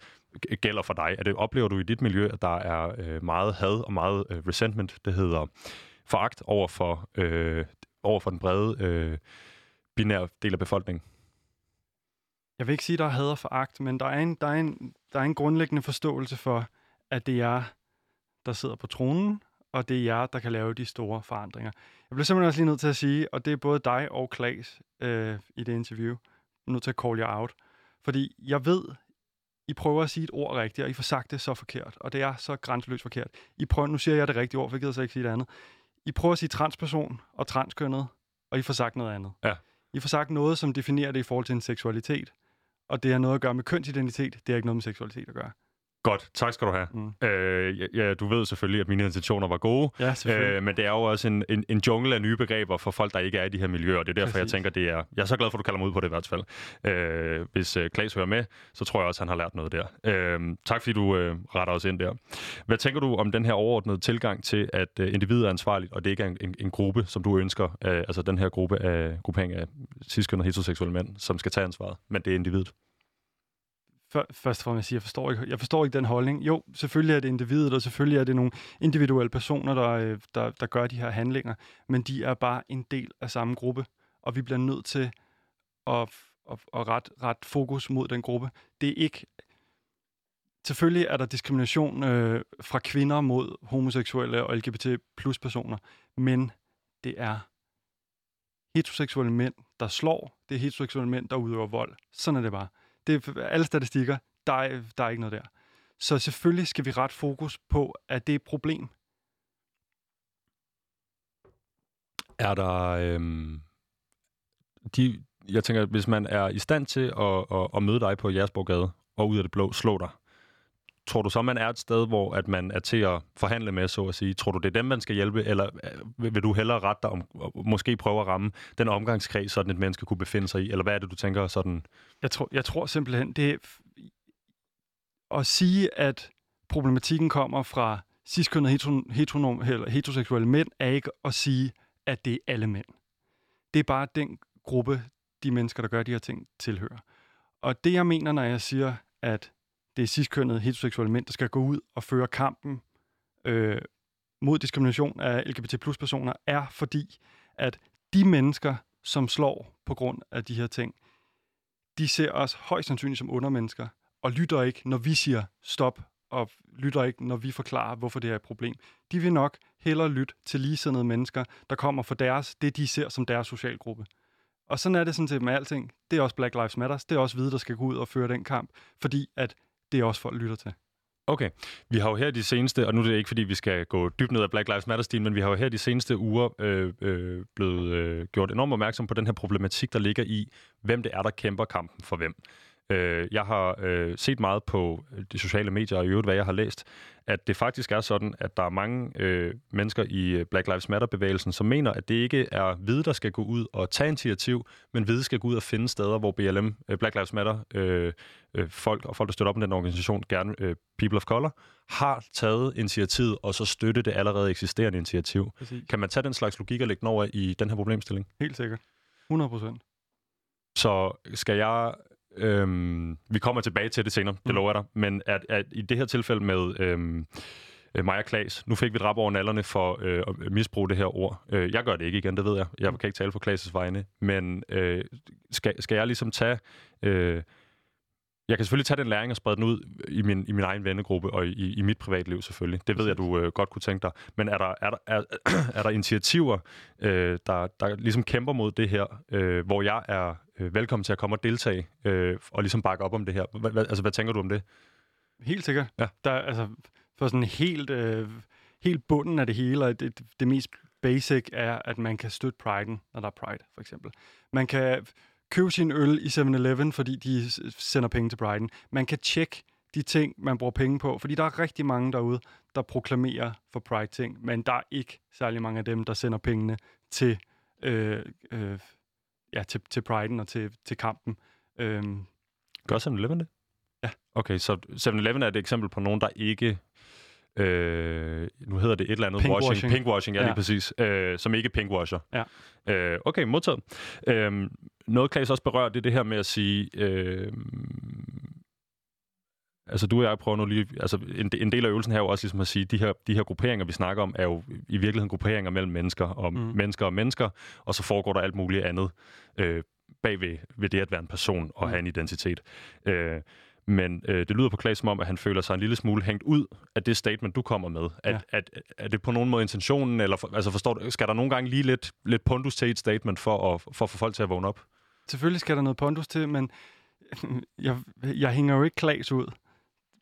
gælder for dig. Er det, oplever du i dit miljø, at der er øh, meget had og meget øh, resentment, det hedder foragt over for, øh, over for den brede øh, binære del af befolkningen? Jeg vil ikke sige, at der er had og foragt, men der er, en, der, er en, der er en grundlæggende forståelse for, at det er jer, der sidder på tronen, og det er jer, der kan lave de store forandringer. Jeg bliver simpelthen også lige nødt til at sige, og det er både dig og Klaas øh, i det interview, er nødt til at call you out, Fordi jeg ved, I prøver at sige et ord rigtigt, og I får sagt det så forkert, og det er så grænseløst forkert. I prøver, nu siger jeg det rigtige ord, for jeg gider så ikke sige det andet. I prøver at sige transperson og transkønnet, og I får sagt noget andet. Ja. I får sagt noget, som definerer det i forhold til en seksualitet, og det har noget at gøre med kønsidentitet, det har ikke noget med seksualitet at gøre. Godt, tak skal du have. Mm. Øh, ja, du ved selvfølgelig, at mine intentioner var gode, Ja, øh, men det er jo også en, en, en jungle af nye begreber for folk, der ikke er i de her miljøer, og det er derfor, Præcis. Jeg tænker, det er... Jeg er så glad for, at du kalder mig ud på det i hvert fald. Øh, hvis øh, Klaas hører med, så tror jeg også, han har lært noget der. Øh, tak fordi du øh, retter os ind der. Hvad tænker du om den her overordnede tilgang til, at øh, individet er ansvarligt, og det ikke er en, en, en gruppe, som du ønsker, øh, altså den her gruppe af gruppering af cis-kønnede heteroseksuelle mænd, som skal tage ansvaret, men det er individet? Før, først og fremmest, jeg forstår, ikke, jeg forstår ikke den holdning. Jo, selvfølgelig er det individet, og selvfølgelig er det nogle individuelle personer, der, øh, der, der gør de her handlinger, men de er bare en del af samme gruppe, og vi bliver nødt til at, at, at ret, ret fokus mod den gruppe. Det er ikke... Selvfølgelig er der diskrimination øh, fra kvinder mod homoseksuelle og LGBT plus personer, men det er heteroseksuelle mænd, der slår. Det er heteroseksuelle mænd, der udøver vold. Sådan er det bare. Det er alle statistikker. Der er, der er ikke noget der. Så selvfølgelig skal vi ret fokus på, at det er et problem. Er der... Øhm, de, jeg tænker, hvis man er i stand til at, at, at møde dig på Jersborgade og ud af det blå slå dig, tror du så, man er et sted, hvor at man er til at forhandle med, så at sige? Tror du, det er dem, man skal hjælpe, eller øh, vil, du hellere rette dig om, og måske prøve at ramme den omgangskreds, sådan et menneske kunne befinde sig i? Eller hvad er det, du tænker sådan? Jeg tror, jeg tror simpelthen, det er at sige, at problematikken kommer fra ciskønnet heteron, heteronom, eller heteroseksuelle mænd, er ikke at sige, at det er alle mænd. Det er bare den gruppe, de mennesker, der gør de her ting, tilhører. Og det, jeg mener, når jeg siger, at det er kønnet heteroseksuelle mænd, der skal gå ud og føre kampen øh, mod diskrimination af LGBT plus personer, er fordi, at de mennesker, som slår på grund af de her ting, de ser os højst sandsynligt som undermennesker, og lytter ikke, når vi siger stop, og lytter ikke, når vi forklarer, hvorfor det er et problem. De vil nok hellere lytte til ligesindede mennesker, der kommer for deres, det de ser som deres socialgruppe. Og sådan er det sådan set med alting. Det er også Black Lives Matter. Det er også hvide, der skal gå ud og føre den kamp, fordi at det er også folk lytter til. Okay. Vi har jo her de seneste, og nu er det ikke, fordi vi skal gå dybt ned af Black Lives Matter-stilen, men vi har jo her de seneste uger øh, øh, blevet øh, gjort enormt opmærksom på den her problematik, der ligger i, hvem det er, der kæmper kampen for hvem. Øh, jeg har øh, set meget på de sociale medier, og i øvrigt, hvad jeg har læst, at det faktisk er sådan, at der er mange øh, mennesker i øh, Black Lives Matter-bevægelsen, som mener, at det ikke er hvide, der skal gå ud og tage initiativ, men hvide skal gå ud og finde steder, hvor BLM, øh, Black Lives Matter, øh, øh, folk og folk, der støtter op om den organisation, gerne øh, People of Color, har taget initiativet og så støtte det allerede eksisterende initiativ. Præcis. Kan man tage den slags logik og lægge den over i den her problemstilling? Helt sikkert. 100 procent. Så skal jeg... Øhm, vi kommer tilbage til det senere, det Mm. lover jeg dig. Men at, at i det her tilfælde med øhm, øh, Maja Klaas, nu fik vi drap over nallerne for øh, at misbruge det her ord. Øh, jeg gør det ikke igen, det ved jeg. Jeg kan ikke tale for Klaas' vegne. Men øh, skal, skal jeg ligesom tage... Øh, jeg kan selvfølgelig tage den læring og sprede den ud i min, i min egen vennegruppe og i, i mit privatliv selvfølgelig. Det ved jeg, du øh, godt kunne tænke dig. Men er der, er der, er, er der initiativer, øh, der, der ligesom kæmper mod det her, øh, hvor jeg er øh, velkommen til at komme og deltage øh, og ligesom bakke op om det her? Hva, hva, altså, hvad tænker du om det? Helt sikkert. Ja. Der, er, altså, for sådan helt, øh, helt bunden af det hele, og det, det mest basic er, at man kan støtte priden, når der er pride, for eksempel. Man kan købe sin øl i 7-Eleven, fordi de sender penge til priden. Man kan tjekke de ting, man bruger penge på, fordi der er rigtig mange derude, der proklamerer for pride-ting, men der er ikke særlig mange af dem, der sender pengene til, øh, øh, ja, til, til priden og til, til kampen. Øhm, Gør 7-Eleven det? Ja. Okay, så 7-Eleven er et eksempel på nogen, der ikke... Øh, nu hedder det et eller andet Pinkwashing. washing. Pinkwashing, ja, lige Ja. præcis. Øh, som ikke pinkwasher. Ja. Øh, okay, modtaget. Øh, noget, Klaas også berører, det er det her med at sige... Øh, altså, du og jeg prøver nu lige... Altså, en, en del af øvelsen her er jo også ligesom at sige, de her, de her grupperinger, vi snakker om, er jo i virkeligheden grupperinger mellem mennesker og Mm. mm. mennesker og mennesker, og så foregår der alt muligt andet øh, bagved ved det at være en person og Mm. have en identitet. Øh, men øh, det lyder på Klaas som om, at han føler sig en lille smule hængt ud af det statement, du kommer med. At, Ja. at, at, er det på nogen måde intentionen, eller for, altså forstår du, skal der nogle gange lige lidt, lidt pondus til et statement for at, for at få folk til at vågne op? selvfølgelig skal der noget pondus til, men jeg, jeg hænger jo ikke klags ud.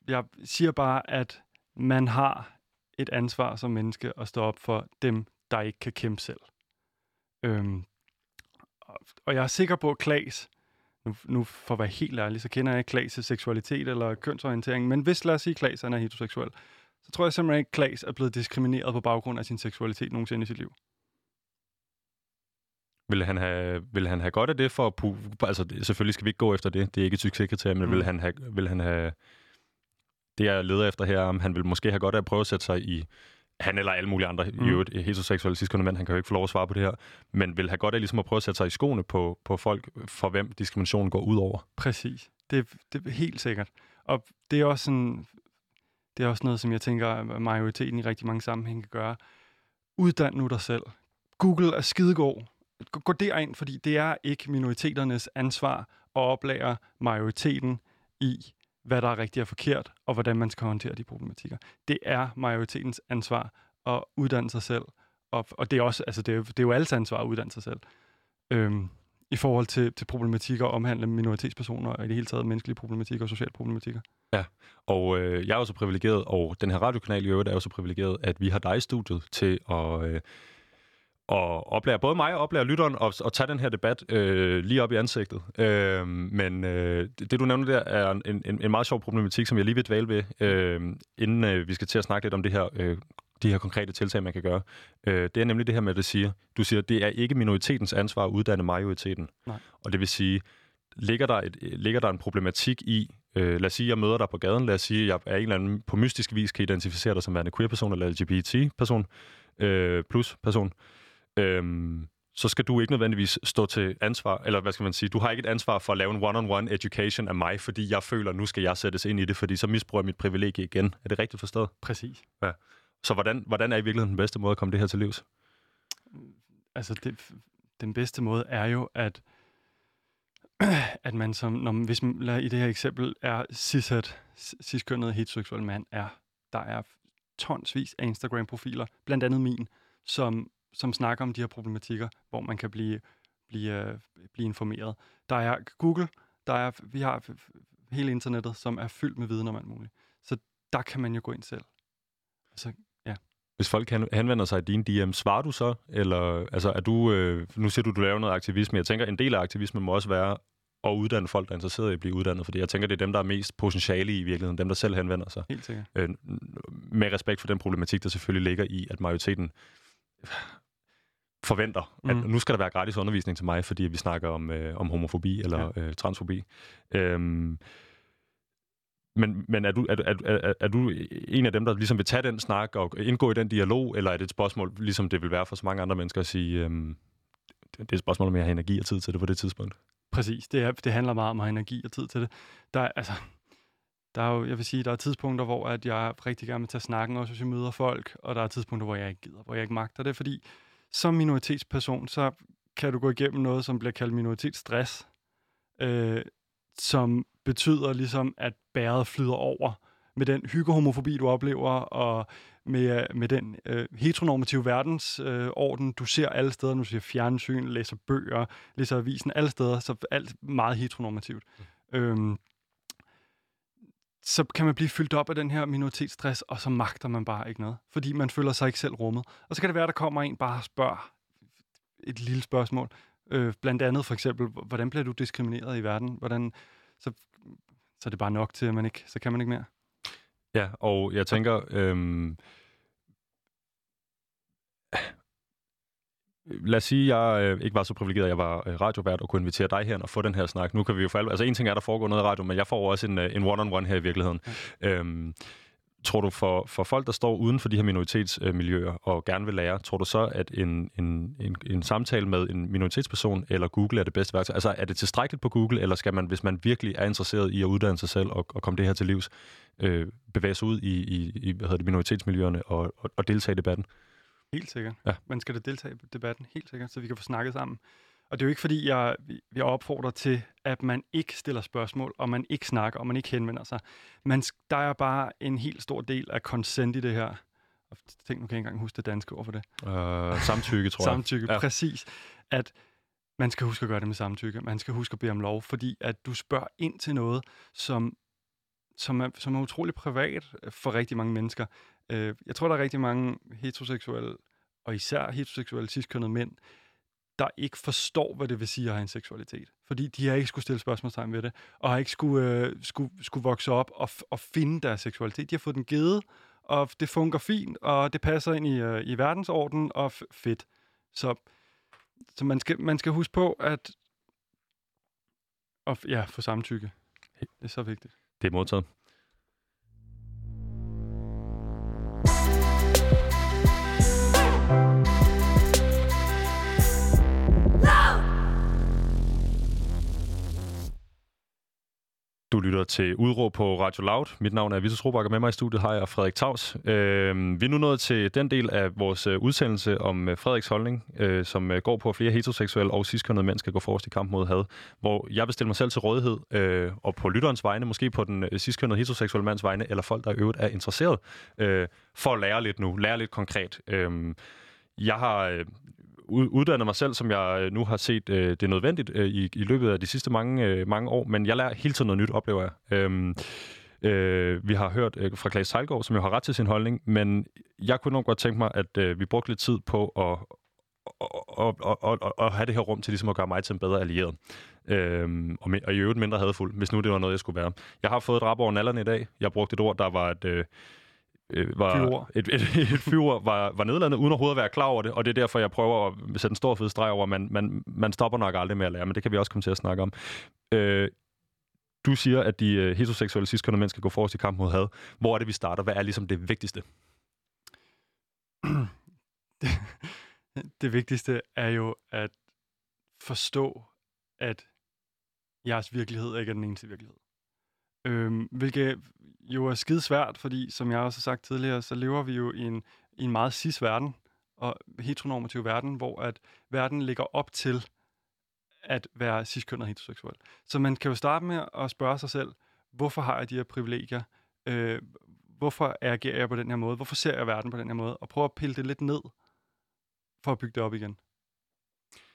Jeg siger bare, at man har et ansvar som menneske at stå op for dem, der ikke kan kæmpe selv. Øhm, og, jeg er sikker på, at Klaas, nu, nu for at være helt ærlig, så kender jeg ikke Klaas' seksualitet eller kønsorientering, men hvis lad os sige, Klaas er heteroseksuel, så tror jeg simpelthen ikke, at Klaas er blevet diskrimineret på baggrund af sin seksualitet nogensinde i sit liv. Vil han have, vil han have godt af det for at altså selvfølgelig skal vi ikke gå efter det, det er ikke et succeskriterie, men mm. vil, han have, vil han have, det jeg leder efter her, om han vil måske have godt af at prøve at sætte sig i, han eller alle mulige andre, mm. i øvrigt heteroseksuelle sidste mænd, han kan jo ikke få lov at svare på det her, men vil have godt af ligesom at prøve at sætte sig i skoene på, på folk, for hvem diskriminationen går ud over. Præcis. Det, det er helt sikkert. Og det er også sådan, det er også noget, som jeg tænker, at majoriteten i rigtig mange sammenhænge kan gøre. Uddan nu dig selv. Google er skidegod. Gå derind, fordi det er ikke minoriteternes ansvar at oplære majoriteten i, hvad der er rigtigt og forkert, og hvordan man skal håndtere de problematikker. Det er majoritetens ansvar at uddanne sig selv, og, og det er også, altså det er, det er jo alles ansvar at uddanne sig selv. Øhm, i forhold til, til problematikker omhandle minoritetspersoner og i det hele taget menneskelige problematikker og sociale problematikker. Ja, og øh, jeg er jo så privilegeret, og den her radiokanal i øvrigt er jo så privilegeret, at vi har dig i studiet til at, øh, at oplære både mig og oplære lytteren og, og tage den her debat øh, lige op i ansigtet. Øh, men øh, det, du nævner der, er en, en, en meget sjov problematik, som jeg lige vil dvæle ved, øh, inden øh, vi skal til at snakke lidt om det her øh, de her konkrete tiltag, man kan gøre. Øh, det er nemlig det her med, at det siger, du siger, det er ikke minoritetens ansvar at uddanne majoriteten. Nej. Og det vil sige, ligger der, et, ligger der en problematik i, øh, lad os sige, jeg møder dig på gaden, lad os sige, jeg er en eller anden på mystisk vis kan identificere dig som en queer-person eller LGBT-person, øh, plus-person, øh, så skal du ikke nødvendigvis stå til ansvar, eller hvad skal man sige, du har ikke et ansvar for at lave en one-on-one education af mig, fordi jeg føler, nu skal jeg sættes ind i det, fordi så misbruger jeg mit privilegie igen. Er det rigtigt forstået? Præcis. Ja. Så hvordan, hvordan er i virkeligheden den bedste måde at komme det her til livs? Altså, det, den bedste måde er jo, at, at man som, når man, hvis man i det her eksempel er cishet, ciskønnet heteroseksuel mand, er, der er tonsvis af Instagram-profiler, blandt andet min, som, som snakker om de her problematikker, hvor man kan blive, blive, uh, blive informeret. Der er Google, der er, vi har hele internettet, som er fyldt med viden om alt muligt. Så der kan man jo gå ind selv. Altså, hvis folk henvender sig i din DM, svarer du så? Eller altså, er du, øh, nu siger du, du laver noget aktivisme. Jeg tænker, en del af aktivismen må også være at uddanne folk, der er interesseret i at blive uddannet, fordi jeg tænker, det er dem, der er mest potentiale i virkeligheden, dem, der selv henvender sig. Helt sikkert. Øh, med respekt for den problematik, der selvfølgelig ligger i, at majoriteten forventer, at mm. nu skal der være gratis undervisning til mig, fordi vi snakker om, øh, om homofobi eller ja. øh, transfobi. Øhm, men, men er, du, er, er, er, er du en af dem, der ligesom vil tage den snak og indgå i den dialog, eller er det et spørgsmål, ligesom det vil være for så mange andre mennesker, at sige, øhm, det er et spørgsmål, om jeg har energi og tid til det på det tidspunkt? Præcis. Det, er, det handler meget om at have energi og tid til det. Der, er, altså, der er jo, jeg vil sige, der er tidspunkter, hvor at jeg rigtig gerne vil tage snakken, også hvis jeg møder folk, og der er tidspunkter, hvor jeg ikke gider, hvor jeg ikke magter det, fordi som minoritetsperson, så kan du gå igennem noget, som bliver kaldt minoritetsstress, øh, som betyder ligesom, at bæret flyder over med den hyggehomofobi, du oplever, og med, med den øh, heteronormative verdensorden, øh, du ser alle steder, du ser fjernsyn, læser bøger, læser avisen, alle steder, så alt meget heteronormativt. Mm. Øhm, så kan man blive fyldt op af den her minoritetsstress, og så magter man bare ikke noget, fordi man føler sig ikke selv rummet. Og så kan det være, at der kommer en bare og spørger et lille spørgsmål. Øh, blandt andet for eksempel, hvordan bliver du diskrimineret i verden? Hvordan, så så er det bare nok til, at man ikke, så kan man ikke mere. Ja, og jeg tænker, øhm, lad os sige, at jeg øh, ikke var så privilegeret, at jeg var øh, radiovært og kunne invitere dig her og få den her snak. Nu kan vi jo for altså en ting er, der foregår noget i radio, men jeg får også en, øh, en one-on-one her i virkeligheden. Ja. Øhm, tror du for, for folk, der står uden for de her minoritetsmiljøer og gerne vil lære, tror du så, at en, en, en, en samtale med en minoritetsperson eller Google er det bedste værktøj? Altså er det tilstrækkeligt på Google, eller skal man, hvis man virkelig er interesseret i at uddanne sig selv og, og komme det her til livs, øh, bevæge sig ud i, i, i hvad hedder det, minoritetsmiljøerne og, og, og deltage i debatten? Helt sikkert. Ja. Man skal da deltage i debatten, helt sikkert, så vi kan få snakket sammen. Og det er jo ikke fordi, jeg, jeg opfordrer til, at man ikke stiller spørgsmål, og man ikke snakker, og man ikke henvender sig. Men der er bare en helt stor del af consent i det her. Og tænk, nu kan jeg ikke engang huske det danske ord for det. Uh, samtykke, tror jeg. samtykke, ja. præcis. At man skal huske at gøre det med samtykke. Man skal huske at bede om lov, fordi at du spørger ind til noget, som, som, er, som er utrolig privat for rigtig mange mennesker. Øh, jeg tror, der er rigtig mange heteroseksuelle, og især heteroseksuelle ciskønnede mænd, der ikke forstår, hvad det vil sige at have en seksualitet. Fordi de har ikke skulle stille spørgsmålstegn ved det, og har ikke skulle, øh, skulle, skulle vokse op og, og finde deres seksualitet. De har fået den givet, og det fungerer fint, og det passer ind i, øh, i verdensordenen, og fedt. Så, så man, skal, man skal huske på, at og, ja, få samtykke. Det er så vigtigt. Det er modtaget. Du lytter til Udråb på Radio Loud. Mit navn er Vitus Robak, og med mig i studiet har jeg Frederik Tavs. Øh, vi er nu nået til den del af vores øh, udsendelse om øh, Frederiks holdning, øh, som øh, går på, at flere heteroseksuelle og ciskønnede mænd skal gå forrest i kamp mod had. Hvor jeg vil stille mig selv til rådighed, øh, og på lytterens vegne, måske på den øh, ciskønnede heteroseksuelle mands vegne, eller folk, der i øvrigt er interesseret, øh, for at lære lidt nu, lære lidt konkret. Øh, jeg har uddannet mig selv, som jeg øh, nu har set øh, det er nødvendigt øh, i, i løbet af de sidste mange, øh, mange år, men jeg lærer hele tiden noget nyt, oplever jeg. Øhm, øh, vi har hørt øh, fra Claes Sejlgaard, som jo har ret til sin holdning, men jeg kunne nok godt tænke mig, at øh, vi brugte lidt tid på at og, og, og, og, og have det her rum til ligesom at gøre mig til en bedre allieret. Øhm, og, og i øvrigt mindre hadfuld, hvis nu det var noget, jeg skulle være. Jeg har fået et rap over nallerne i dag. Jeg brugte et ord, der var et, øh, øh, var et, et, et flyver var, var nedlandet, uden overhovedet at være klar over det, og det er derfor, jeg prøver at sætte en stor fed streg over, man, man, man stopper nok aldrig med at lære, men det kan vi også komme til at snakke om. Øh, du siger, at de uh, heteroseksuelle ciskønnede mænd skal gå forrest i kamp mod had. Hvor er det, vi starter? Hvad er ligesom det vigtigste? det, det vigtigste er jo at forstå, at jeres virkelighed ikke er den eneste virkelighed. Øhm, hvilket jo er skide svært, fordi som jeg også har sagt tidligere, så lever vi jo i en, i en meget cis verden, og heteronormativ verden, hvor at verden ligger op til at være ciskønnet og heteroseksuel. Så man kan jo starte med at spørge sig selv, hvorfor har jeg de her privilegier? Øh, hvorfor agerer jeg på den her måde? Hvorfor ser jeg verden på den her måde? Og prøve at pille det lidt ned, for at bygge det op igen.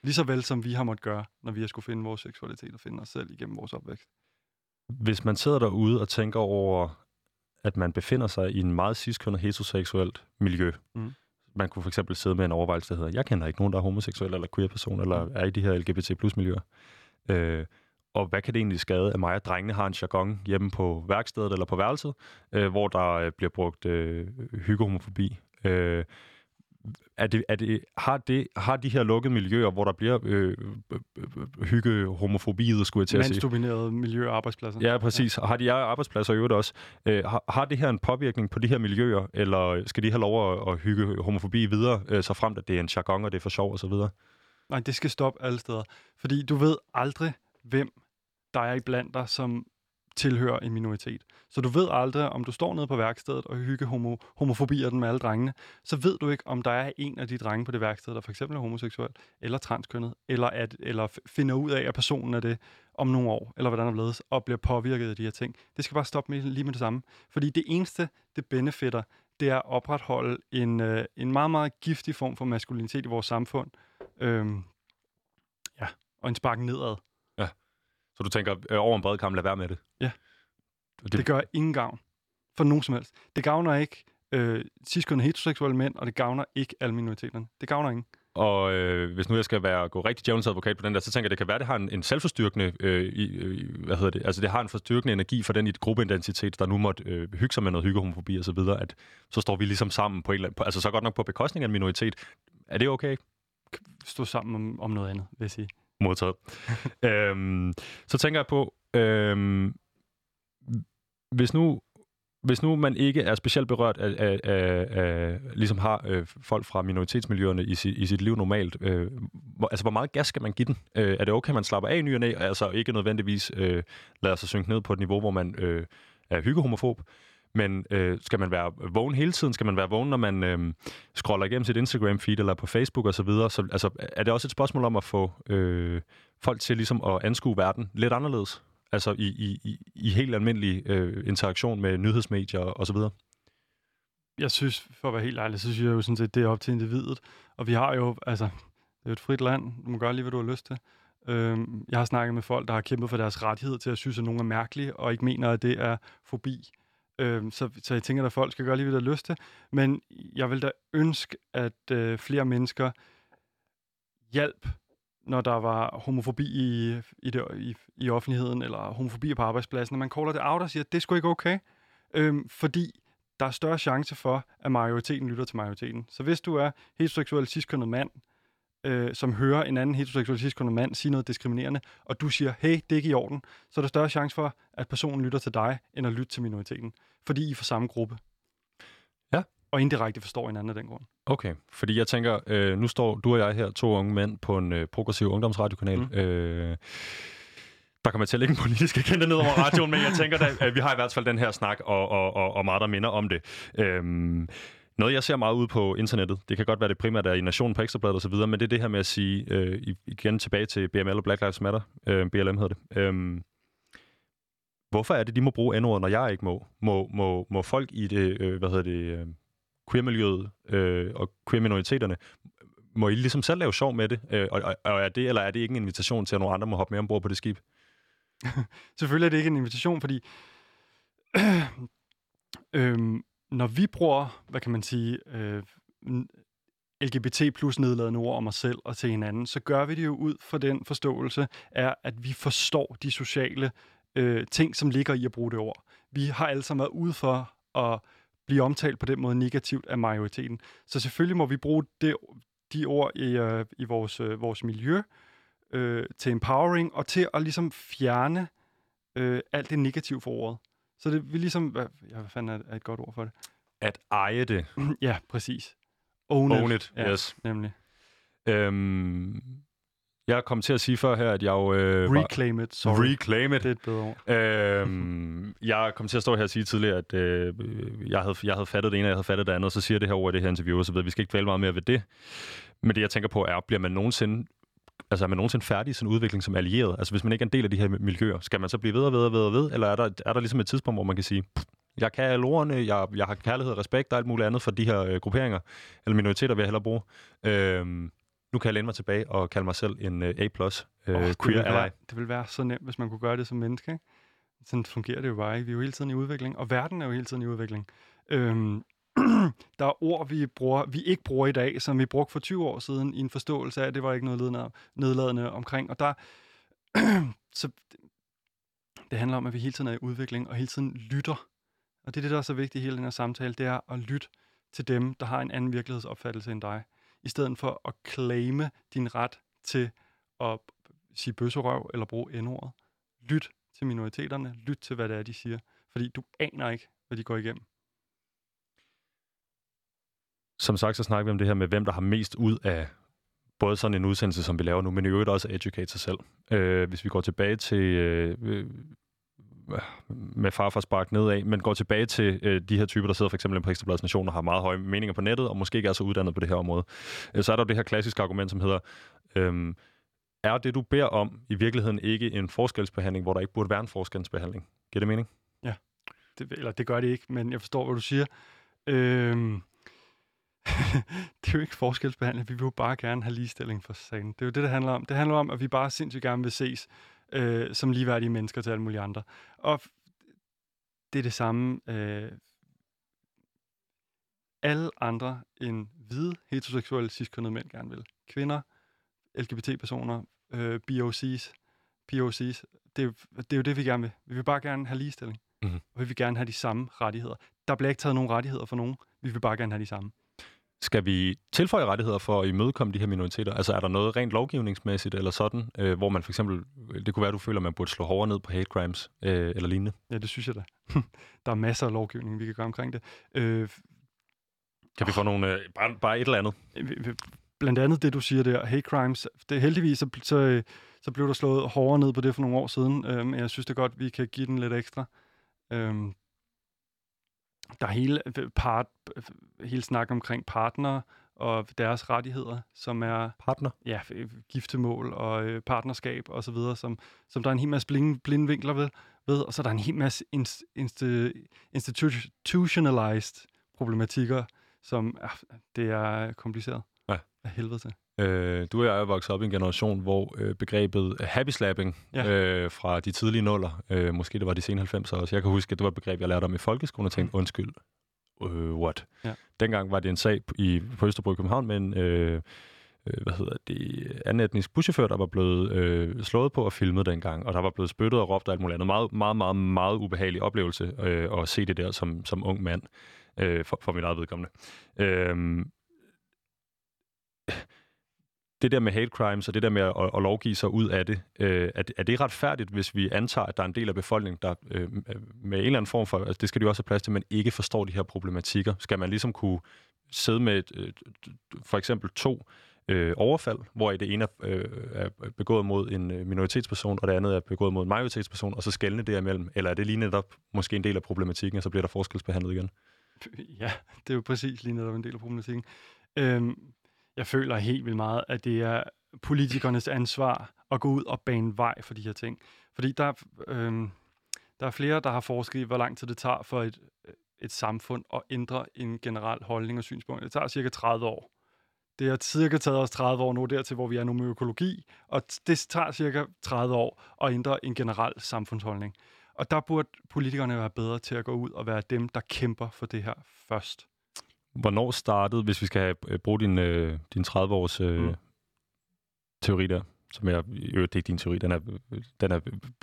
Lige så vel som vi har måttet gøre, når vi har skulle finde vores seksualitet og finde os selv igennem vores opvækst. Hvis man sidder derude og tænker over, at man befinder sig i en meget ciskønnet heteroseksuelt miljø, mm. man kunne for eksempel sidde med en overvejelse, der hedder, jeg kender ikke nogen, der er homoseksuel eller queer person, eller mm. er i de her LGBT plus miljøer. Øh, og hvad kan det egentlig skade, at mig og drengene har en jargon hjemme på værkstedet eller på værelset, øh, hvor der øh, bliver brugt øh, hyggehomofobi. Øh, er det, er det, har, det, har de her lukkede miljøer, hvor der bliver øh, hygge homofobi, skulle jeg til at sige. Mandsdominerede miljø- og arbejdspladser. Ja, præcis. Og har de arbejdspladser i øvrigt også. Øh, har, har det her en påvirkning på de her miljøer, eller skal de have lov at, at hygge homofobi videre, øh, så frem at det er en jargon, og det er for sjov og så videre? Nej, det skal stoppe alle steder. Fordi du ved aldrig, hvem der er i blandt dig, som tilhører en minoritet. Så du ved aldrig, om du står nede på værkstedet og hygge homo, homofobier den med alle drengene, så ved du ikke, om der er en af de drenge på det værksted, der for eksempel er homoseksuel, eller transkønnet, eller, at, eller finder ud af, at personen er det om nogle år, eller hvordan der blevet, og bliver påvirket af de her ting. Det skal bare stoppe med, lige med det samme. Fordi det eneste, det benefitter, det er at opretholde en, øh, en meget, meget giftig form for maskulinitet i vores samfund. Øhm, ja, og en spark nedad. Så du tænker, øh, over en bred kamp, lad være med det? Ja. Det, det gør ingen gavn. For nogen som helst. Det gavner ikke øh, ciskønne heteroseksuelle mænd, og det gavner ikke alle minoriteterne. Det gavner ingen. Og øh, hvis nu jeg skal være gå rigtig djævelens advokat på den der, så tænker jeg, det kan være, det har en, en selvforstyrkende, øh, i, øh, hvad hedder det, altså det har en forstyrkende energi for den gruppeidentitet, der nu måtte øh, hygge sig med noget hyggehomofobi og så videre, at så står vi ligesom sammen på en eller anden, altså så godt nok på bekostning af en minoritet. Er det okay? Stå sammen om, om noget andet, vil jeg sige modtaget. øhm, så tænker jeg på, øhm, hvis nu hvis nu man ikke er specielt berørt af, af, af, af ligesom har øh, folk fra minoritetsmiljøerne i, si, i sit liv normalt, øh, hvor, altså hvor meget gas skal man give den? Øh, er det okay, man slapper af i ny og næ, altså ikke nødvendigvis øh, lader sig synke ned på et niveau, hvor man øh, er hyggehomofob? Men øh, skal man være vågen hele tiden? Skal man være vågen, når man øh, scroller igennem sit Instagram-feed eller på Facebook osv.? Så, videre? så altså, er det også et spørgsmål om at få øh, folk til ligesom at anskue verden lidt anderledes? Altså i, i, i, i helt almindelig øh, interaktion med nyhedsmedier og så videre? Jeg synes, for at være helt ærlig, så synes jeg jo sådan set, det er op til individet. Og vi har jo, altså, Det er jo et frit land. Du må gøre lige, hvad du har lyst til. Øhm, jeg har snakket med folk, der har kæmpet for deres rettighed til at synes, at nogen er mærkelige, og ikke mener, at det er fobi. Øhm, så, så jeg tænker, at folk skal gøre lige, hvad de har lyst til. Men jeg vil da ønske, at øh, flere mennesker hjælp, når der var homofobi i, i, det, i, i offentligheden, eller homofobi på arbejdspladsen, at man caller det out og siger, at det er sgu ikke okay. Øhm, fordi der er større chance for, at majoriteten lytter til majoriteten. Så hvis du er heteroseksuel ciskønnet mand, øh, som hører en anden heteroseksuel ciskønnet mand sige noget diskriminerende, og du siger, hey, det er ikke i orden, så er der større chance for, at personen lytter til dig, end at lytte til minoriteten. Fordi I er fra samme gruppe. Ja. Og indirekte forstår hinanden af den grund. Okay, fordi jeg tænker, øh, nu står du og jeg her, to unge mænd, på en øh, progressiv ungdomsradiokanal. Mm. Øh, der kommer til at lægge en politisk agenda ned over radioen, men jeg tænker, at vi har i hvert fald den her snak, og, og, og, og meget, der minder om det. Øhm, noget, jeg ser meget ud på internettet, det kan godt være det primært er i Nationen på Ekstrabladet osv., men det er det her med at sige, øh, igen tilbage til BML og Black Lives Matter, øh, BLM hedder det. øh, hvorfor er det, de må bruge n når jeg ikke må? Må, må, må folk i det, øh, hvad hedder det, øh, queer-miljøet øh, og queer-minoriteterne, må I ligesom selv lave sjov med det? Øh, og, og, og er det, eller er det ikke en invitation til, at nogle andre må hoppe med ombord på det skib? Selvfølgelig er det ikke en invitation, fordi øhm, når vi bruger, hvad kan man sige, øh, LGBT plus nedladende ord om os selv og til hinanden, så gør vi det jo ud fra den forståelse er, at vi forstår de sociale øh, ting, som ligger i at bruge det ord. Vi har alle sammen været ude for at blive omtalt på den måde negativt af majoriteten. Så selvfølgelig må vi bruge det, de ord i, øh, i vores, øh, vores miljø, øh, til empowering og til at ligesom fjerne øh, alt det negative for ordet. Så det vi ligesom... Hvad, ja, hvad fanden er, er et godt ord for det? At eje det. ja, præcis. Own, Own it. it, ja, yes. Nemlig. Øhm, jeg kom til at sige før her, at jeg jo... Øh, Reclaim it, sorry. Reclaim it. Det er et bedre ord. Øhm, jeg kom til at stå her og sige tidligere, at øh, jeg, havde, jeg havde fattet det ene, og jeg havde fattet det andet, og så siger det her i det her interview, og så ved vi skal ikke dvæle meget mere ved det. Men det, jeg tænker på, er, bliver man nogensinde altså er man nogensinde færdig i sådan en udvikling som allieret? Altså hvis man ikke er en del af de her miljøer, skal man så blive ved og ved og ved og ved? Eller er der, er der ligesom et tidspunkt, hvor man kan sige, jeg kan alle ordene, jeg, jeg har kærlighed og respekt og alt muligt andet for de her øh, grupperinger, eller minoriteter vil jeg hellere bruge. Øhm, nu kan jeg læne mig tilbage og kalde mig selv en øh, A+, øh, oh, queer det ally. Være, det vil være så nemt, hvis man kunne gøre det som menneske. Ikke? Sådan fungerer det jo bare ikke. Vi er jo hele tiden i udvikling, og verden er jo hele tiden i udvikling. Øhm, der er ord, vi, bruger, vi ikke bruger i dag, som vi brugte for 20 år siden i en forståelse af, at det var ikke noget nedladende omkring. Og der, så det handler om, at vi hele tiden er i udvikling og hele tiden lytter. Og det er det, der er så vigtigt i hele den her samtale, det er at lytte til dem, der har en anden virkelighedsopfattelse end dig. I stedet for at claime din ret til at sige bøsserøv eller bruge endordet. Lyt til minoriteterne. Lyt til, hvad det er, de siger. Fordi du aner ikke, hvad de går igennem som sagt, så snakker vi om det her med, hvem der har mest ud af både sådan en udsendelse, som vi laver nu, men i øvrigt også educate sig selv. Øh, hvis vi går tilbage til, øh, øh med farfars spark nedad, men går tilbage til øh, de her typer, der sidder for eksempel på Ekstrabladets Nation og har meget høje meninger på nettet, og måske ikke er så uddannet på det her område, øh, så er der jo det her klassiske argument, som hedder, øh, er det, du beder om, i virkeligheden ikke en forskelsbehandling, hvor der ikke burde være en forskelsbehandling? Giver det mening? Ja, det, eller det gør det ikke, men jeg forstår, hvad du siger. Øh, det er jo ikke forskelsbehandling. Vi vil jo bare gerne have ligestilling for sagen. Det er jo det, det handler om. Det handler om, at vi bare sindssygt gerne vil ses øh, som ligeværdige mennesker til alle mulige andre. Og det er det samme. Øh, alle andre end hvide, heteroseksuelle, ciskønnede mænd gerne vil. Kvinder, LGBT-personer, øh, BOC's, POC's. Det er, det er jo det, vi gerne vil. Vi vil bare gerne have ligestilling. Mm-hmm. Og vi vil gerne have de samme rettigheder. Der bliver ikke taget nogen rettigheder for nogen. Vi vil bare gerne have de samme. Skal vi tilføje rettigheder for at imødekomme de her minoriteter? Altså er der noget rent lovgivningsmæssigt eller sådan, øh, hvor man for eksempel, det kunne være, at du føler, at man burde slå hårdere ned på hate crimes øh, eller lignende? Ja, det synes jeg da. der er masser af lovgivning, vi kan gøre omkring det. Øh, kan vi få nogle, øh, bare, bare et eller andet? Øh, blandt andet det, du siger der, hate crimes. Det, heldigvis så, så, så blev der slået hårdere ned på det for nogle år siden, øh, men jeg synes det godt, vi kan give den lidt ekstra. Øh, der er hele, øh, part, øh, hele snak omkring partner og deres rettigheder, som er... Partner? Ja, giftemål og øh, partnerskab og så videre, som, som der er en hel masse blinde, blinde vinkler ved, ved, og så er der en hel masse inst, inst, institutionalized problematikker, som ja, det er kompliceret ja. af helvede til. Øh, du og jeg er vokset op i en generation, hvor øh, begrebet happy slapping Ja. øh, fra de tidlige nuller, øh, måske det var de sene 90'er også, jeg kan huske, at det var et begreb, jeg lærte om i folkeskolen og tænkte, undskyld, øh, what? Ja. Dengang var det en sag i, på Østerbro i København med en, øh, øh, hvad hedder det, anden etnisk buschauffør, der var blevet øh, slået på og filmet dengang, og der var blevet spyttet og råbt og alt muligt andet. Meget, meget, meget, meget ubehagelig oplevelse øh, at se det der som, som ung mand, øh, for, for mit eget vedkommende. Øh, det der med hate crimes og det der med at, at lovgive sig ud af det, øh, er, det- er det retfærdigt, hvis vi antager, at der er en del af befolkningen, der øh, med en eller anden form for, altså det skal de jo også have plads til, men ikke forstår de her problematikker? Skal man ligesom kunne sidde med et, øh, for eksempel to øh, overfald, hvor det ene er, øh, er begået mod en øh, minoritetsperson, og det andet er begået mod en majoritetsperson, og så skældne derimellem? Eller er det lige netop måske en del af problematikken, og så bliver der forskelsbehandlet igen? Ja, det er jo præcis lige netop en del af problematikken. Øhm, jeg føler helt vildt meget, at det er politikernes ansvar at gå ud og bane vej for de her ting. Fordi der, er, øhm, der er flere, der har forsket i, hvor lang tid det tager for et, et samfund at ændre en generel holdning og synspunkt. Det tager cirka 30 år. Det har cirka taget os 30 år nu dertil, hvor vi er nu med økologi, og det tager cirka 30 år at ændre en generel samfundsholdning. Og der burde politikerne være bedre til at gå ud og være dem, der kæmper for det her først. Hvornår startede, hvis vi skal have, øh, bruge din, øh, din 30-års øh, Mm. teori der, som er, i øvrigt, det er ikke din teori, den er, den er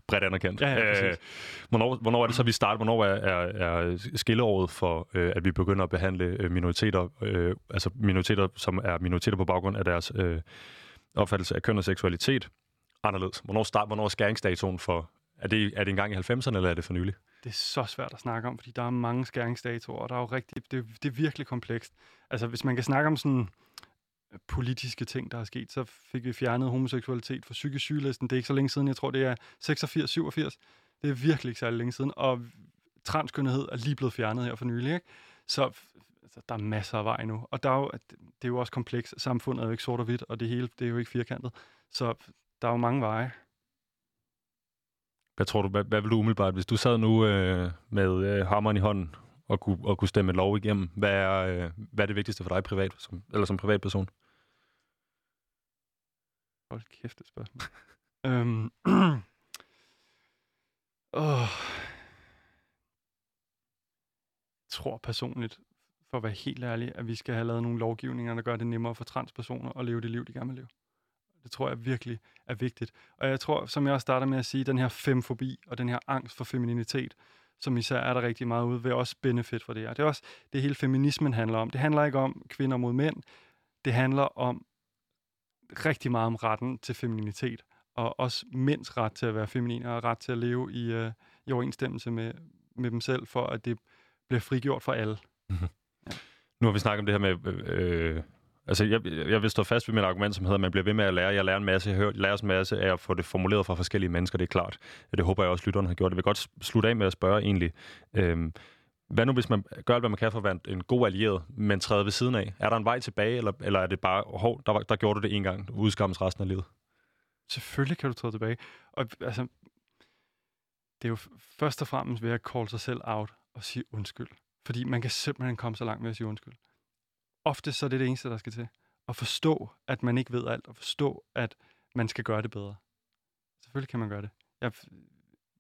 bredt anerkendt. Ja, ja, præcis. hvornår, hvornår er det så, vi starter? Hvornår er, er, er skilleåret for, øh, at vi begynder at behandle øh, minoriteter, øh, altså minoriteter, som er minoriteter på baggrund af deres øh, opfattelse af køn og seksualitet, anderledes? Hvornår, start, hvornår er skæringsdatoen for, er det, er det engang i 90'erne, eller er det for nylig? Det er så svært at snakke om, fordi der er mange skæringsdatoer, og der er jo rigtig, det, det er virkelig komplekst. Altså, hvis man kan snakke om sådan øh, politiske ting, der er sket, så fik vi fjernet homoseksualitet fra psykisk sygelisten. Det er ikke så længe siden, jeg tror, det er 86-87. Det er virkelig ikke særlig længe siden, og transkønnethed er lige blevet fjernet her for nylig, ikke? Så altså, der er masser af vej nu, og der er jo, det er jo også komplekst. Samfundet er jo ikke sort og hvidt, og det hele, det er jo ikke firkantet. Så der er jo mange veje. Hvad tror du, hvad, hvad vil du umiddelbart, hvis du sad nu øh, med øh, hammeren i hånden og kunne, og kunne stemme lov igennem, hvad er, øh, hvad er det vigtigste for dig privat, som, eller som privatperson? Hold kæft, det spørgsmål. øhm, åh. Jeg tror personligt, for at være helt ærlig, at vi skal have lavet nogle lovgivninger, der gør det nemmere for transpersoner at leve det liv, de gerne vil leve. Det tror jeg virkelig er vigtigt. Og jeg tror, som jeg også starter med at sige, den her femfobi og den her angst for femininitet, som især er der rigtig meget ude, vil også benefit for det her. Det er også det hele feminismen handler om. Det handler ikke om kvinder mod mænd. Det handler om rigtig meget om retten til femininitet, og også mænds ret til at være feminine, og ret til at leve i, øh, i overensstemmelse med, med dem selv, for at det bliver frigjort for alle. Nu har vi snakket om det her med... Øh, øh, altså, jeg, jeg vil stå fast ved mit argument, som hedder, at man bliver ved med at lære. Jeg lærer en masse, jeg hører, lærer en masse af at få det formuleret fra forskellige mennesker, det er klart. Det håber jeg også, lytterne har gjort. Jeg vil godt slutte af med at spørge egentlig, øhm, hvad nu, hvis man gør alt, hvad man kan for at være en, god allieret, men træder ved siden af? Er der en vej tilbage, eller, eller er det bare, hov, der, var- der gjorde du det en gang, du udskammes resten af livet? Selvfølgelig kan du træde tilbage. Og altså, det er jo først og fremmest ved at call sig selv out og sige undskyld. Fordi man kan simpelthen komme så langt med at sige undskyld. Ofte så er det det eneste, der skal til. At forstå, at man ikke ved alt, og forstå, at man skal gøre det bedre. Selvfølgelig kan man gøre det. Jeg,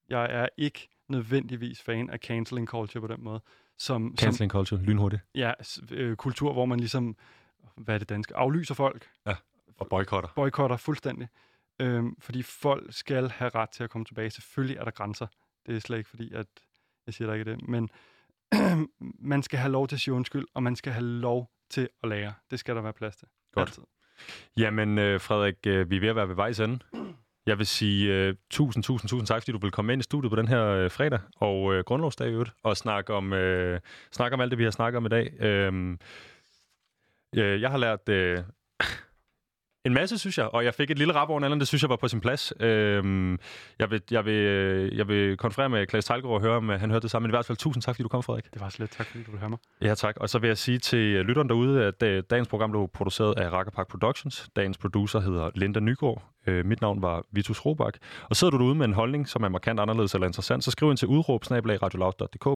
jeg er ikke nødvendigvis fan af canceling culture på den måde. Som, som Canceling culture, lynhurtigt. ja, øh, kultur, hvor man ligesom, hvad er det danske, aflyser folk, Og boykotter. boykotter fuldstændig. Øhm, fordi folk skal have ret til at komme tilbage. Selvfølgelig er der grænser. Det er slet ikke fordi, at jeg siger der ikke det. Men man skal have lov til at sige undskyld, og man skal have lov til at lære. Det skal der være plads til. Godt. Altid. Jamen, øh, Frederik, øh, vi er ved at være ved vejs ende. Jeg vil sige øh, tusind, tusind, tusind tak, fordi du vil komme ind i studiet på den her øh, fredag, og øh, grundlovsdag i øvrigt, og snakke om, øh, snakke om alt det, vi har snakket om i dag. Øh, øh, jeg har lært øh, en masse, synes jeg, og jeg fik et lille rap over en det synes jeg var på sin plads. Øh, jeg, vil, jeg, vil, øh, jeg vil konferere med Klaas Tejlgaard og høre, om øh, han hørte det samme, men i hvert fald tusind tak, fordi du kom, Frederik. Det var slet. Tak fordi du ville have mig. Ja, tak. Og så vil jeg sige til lytteren derude, at øh, dagens program blev produceret af Rakkerpark Productions. Dagens producer hedder Linda Nygaard. Øh, mit navn var Vitus Robak. Og sidder du derude med en holdning, som er markant anderledes eller interessant, så skriv ind til udråb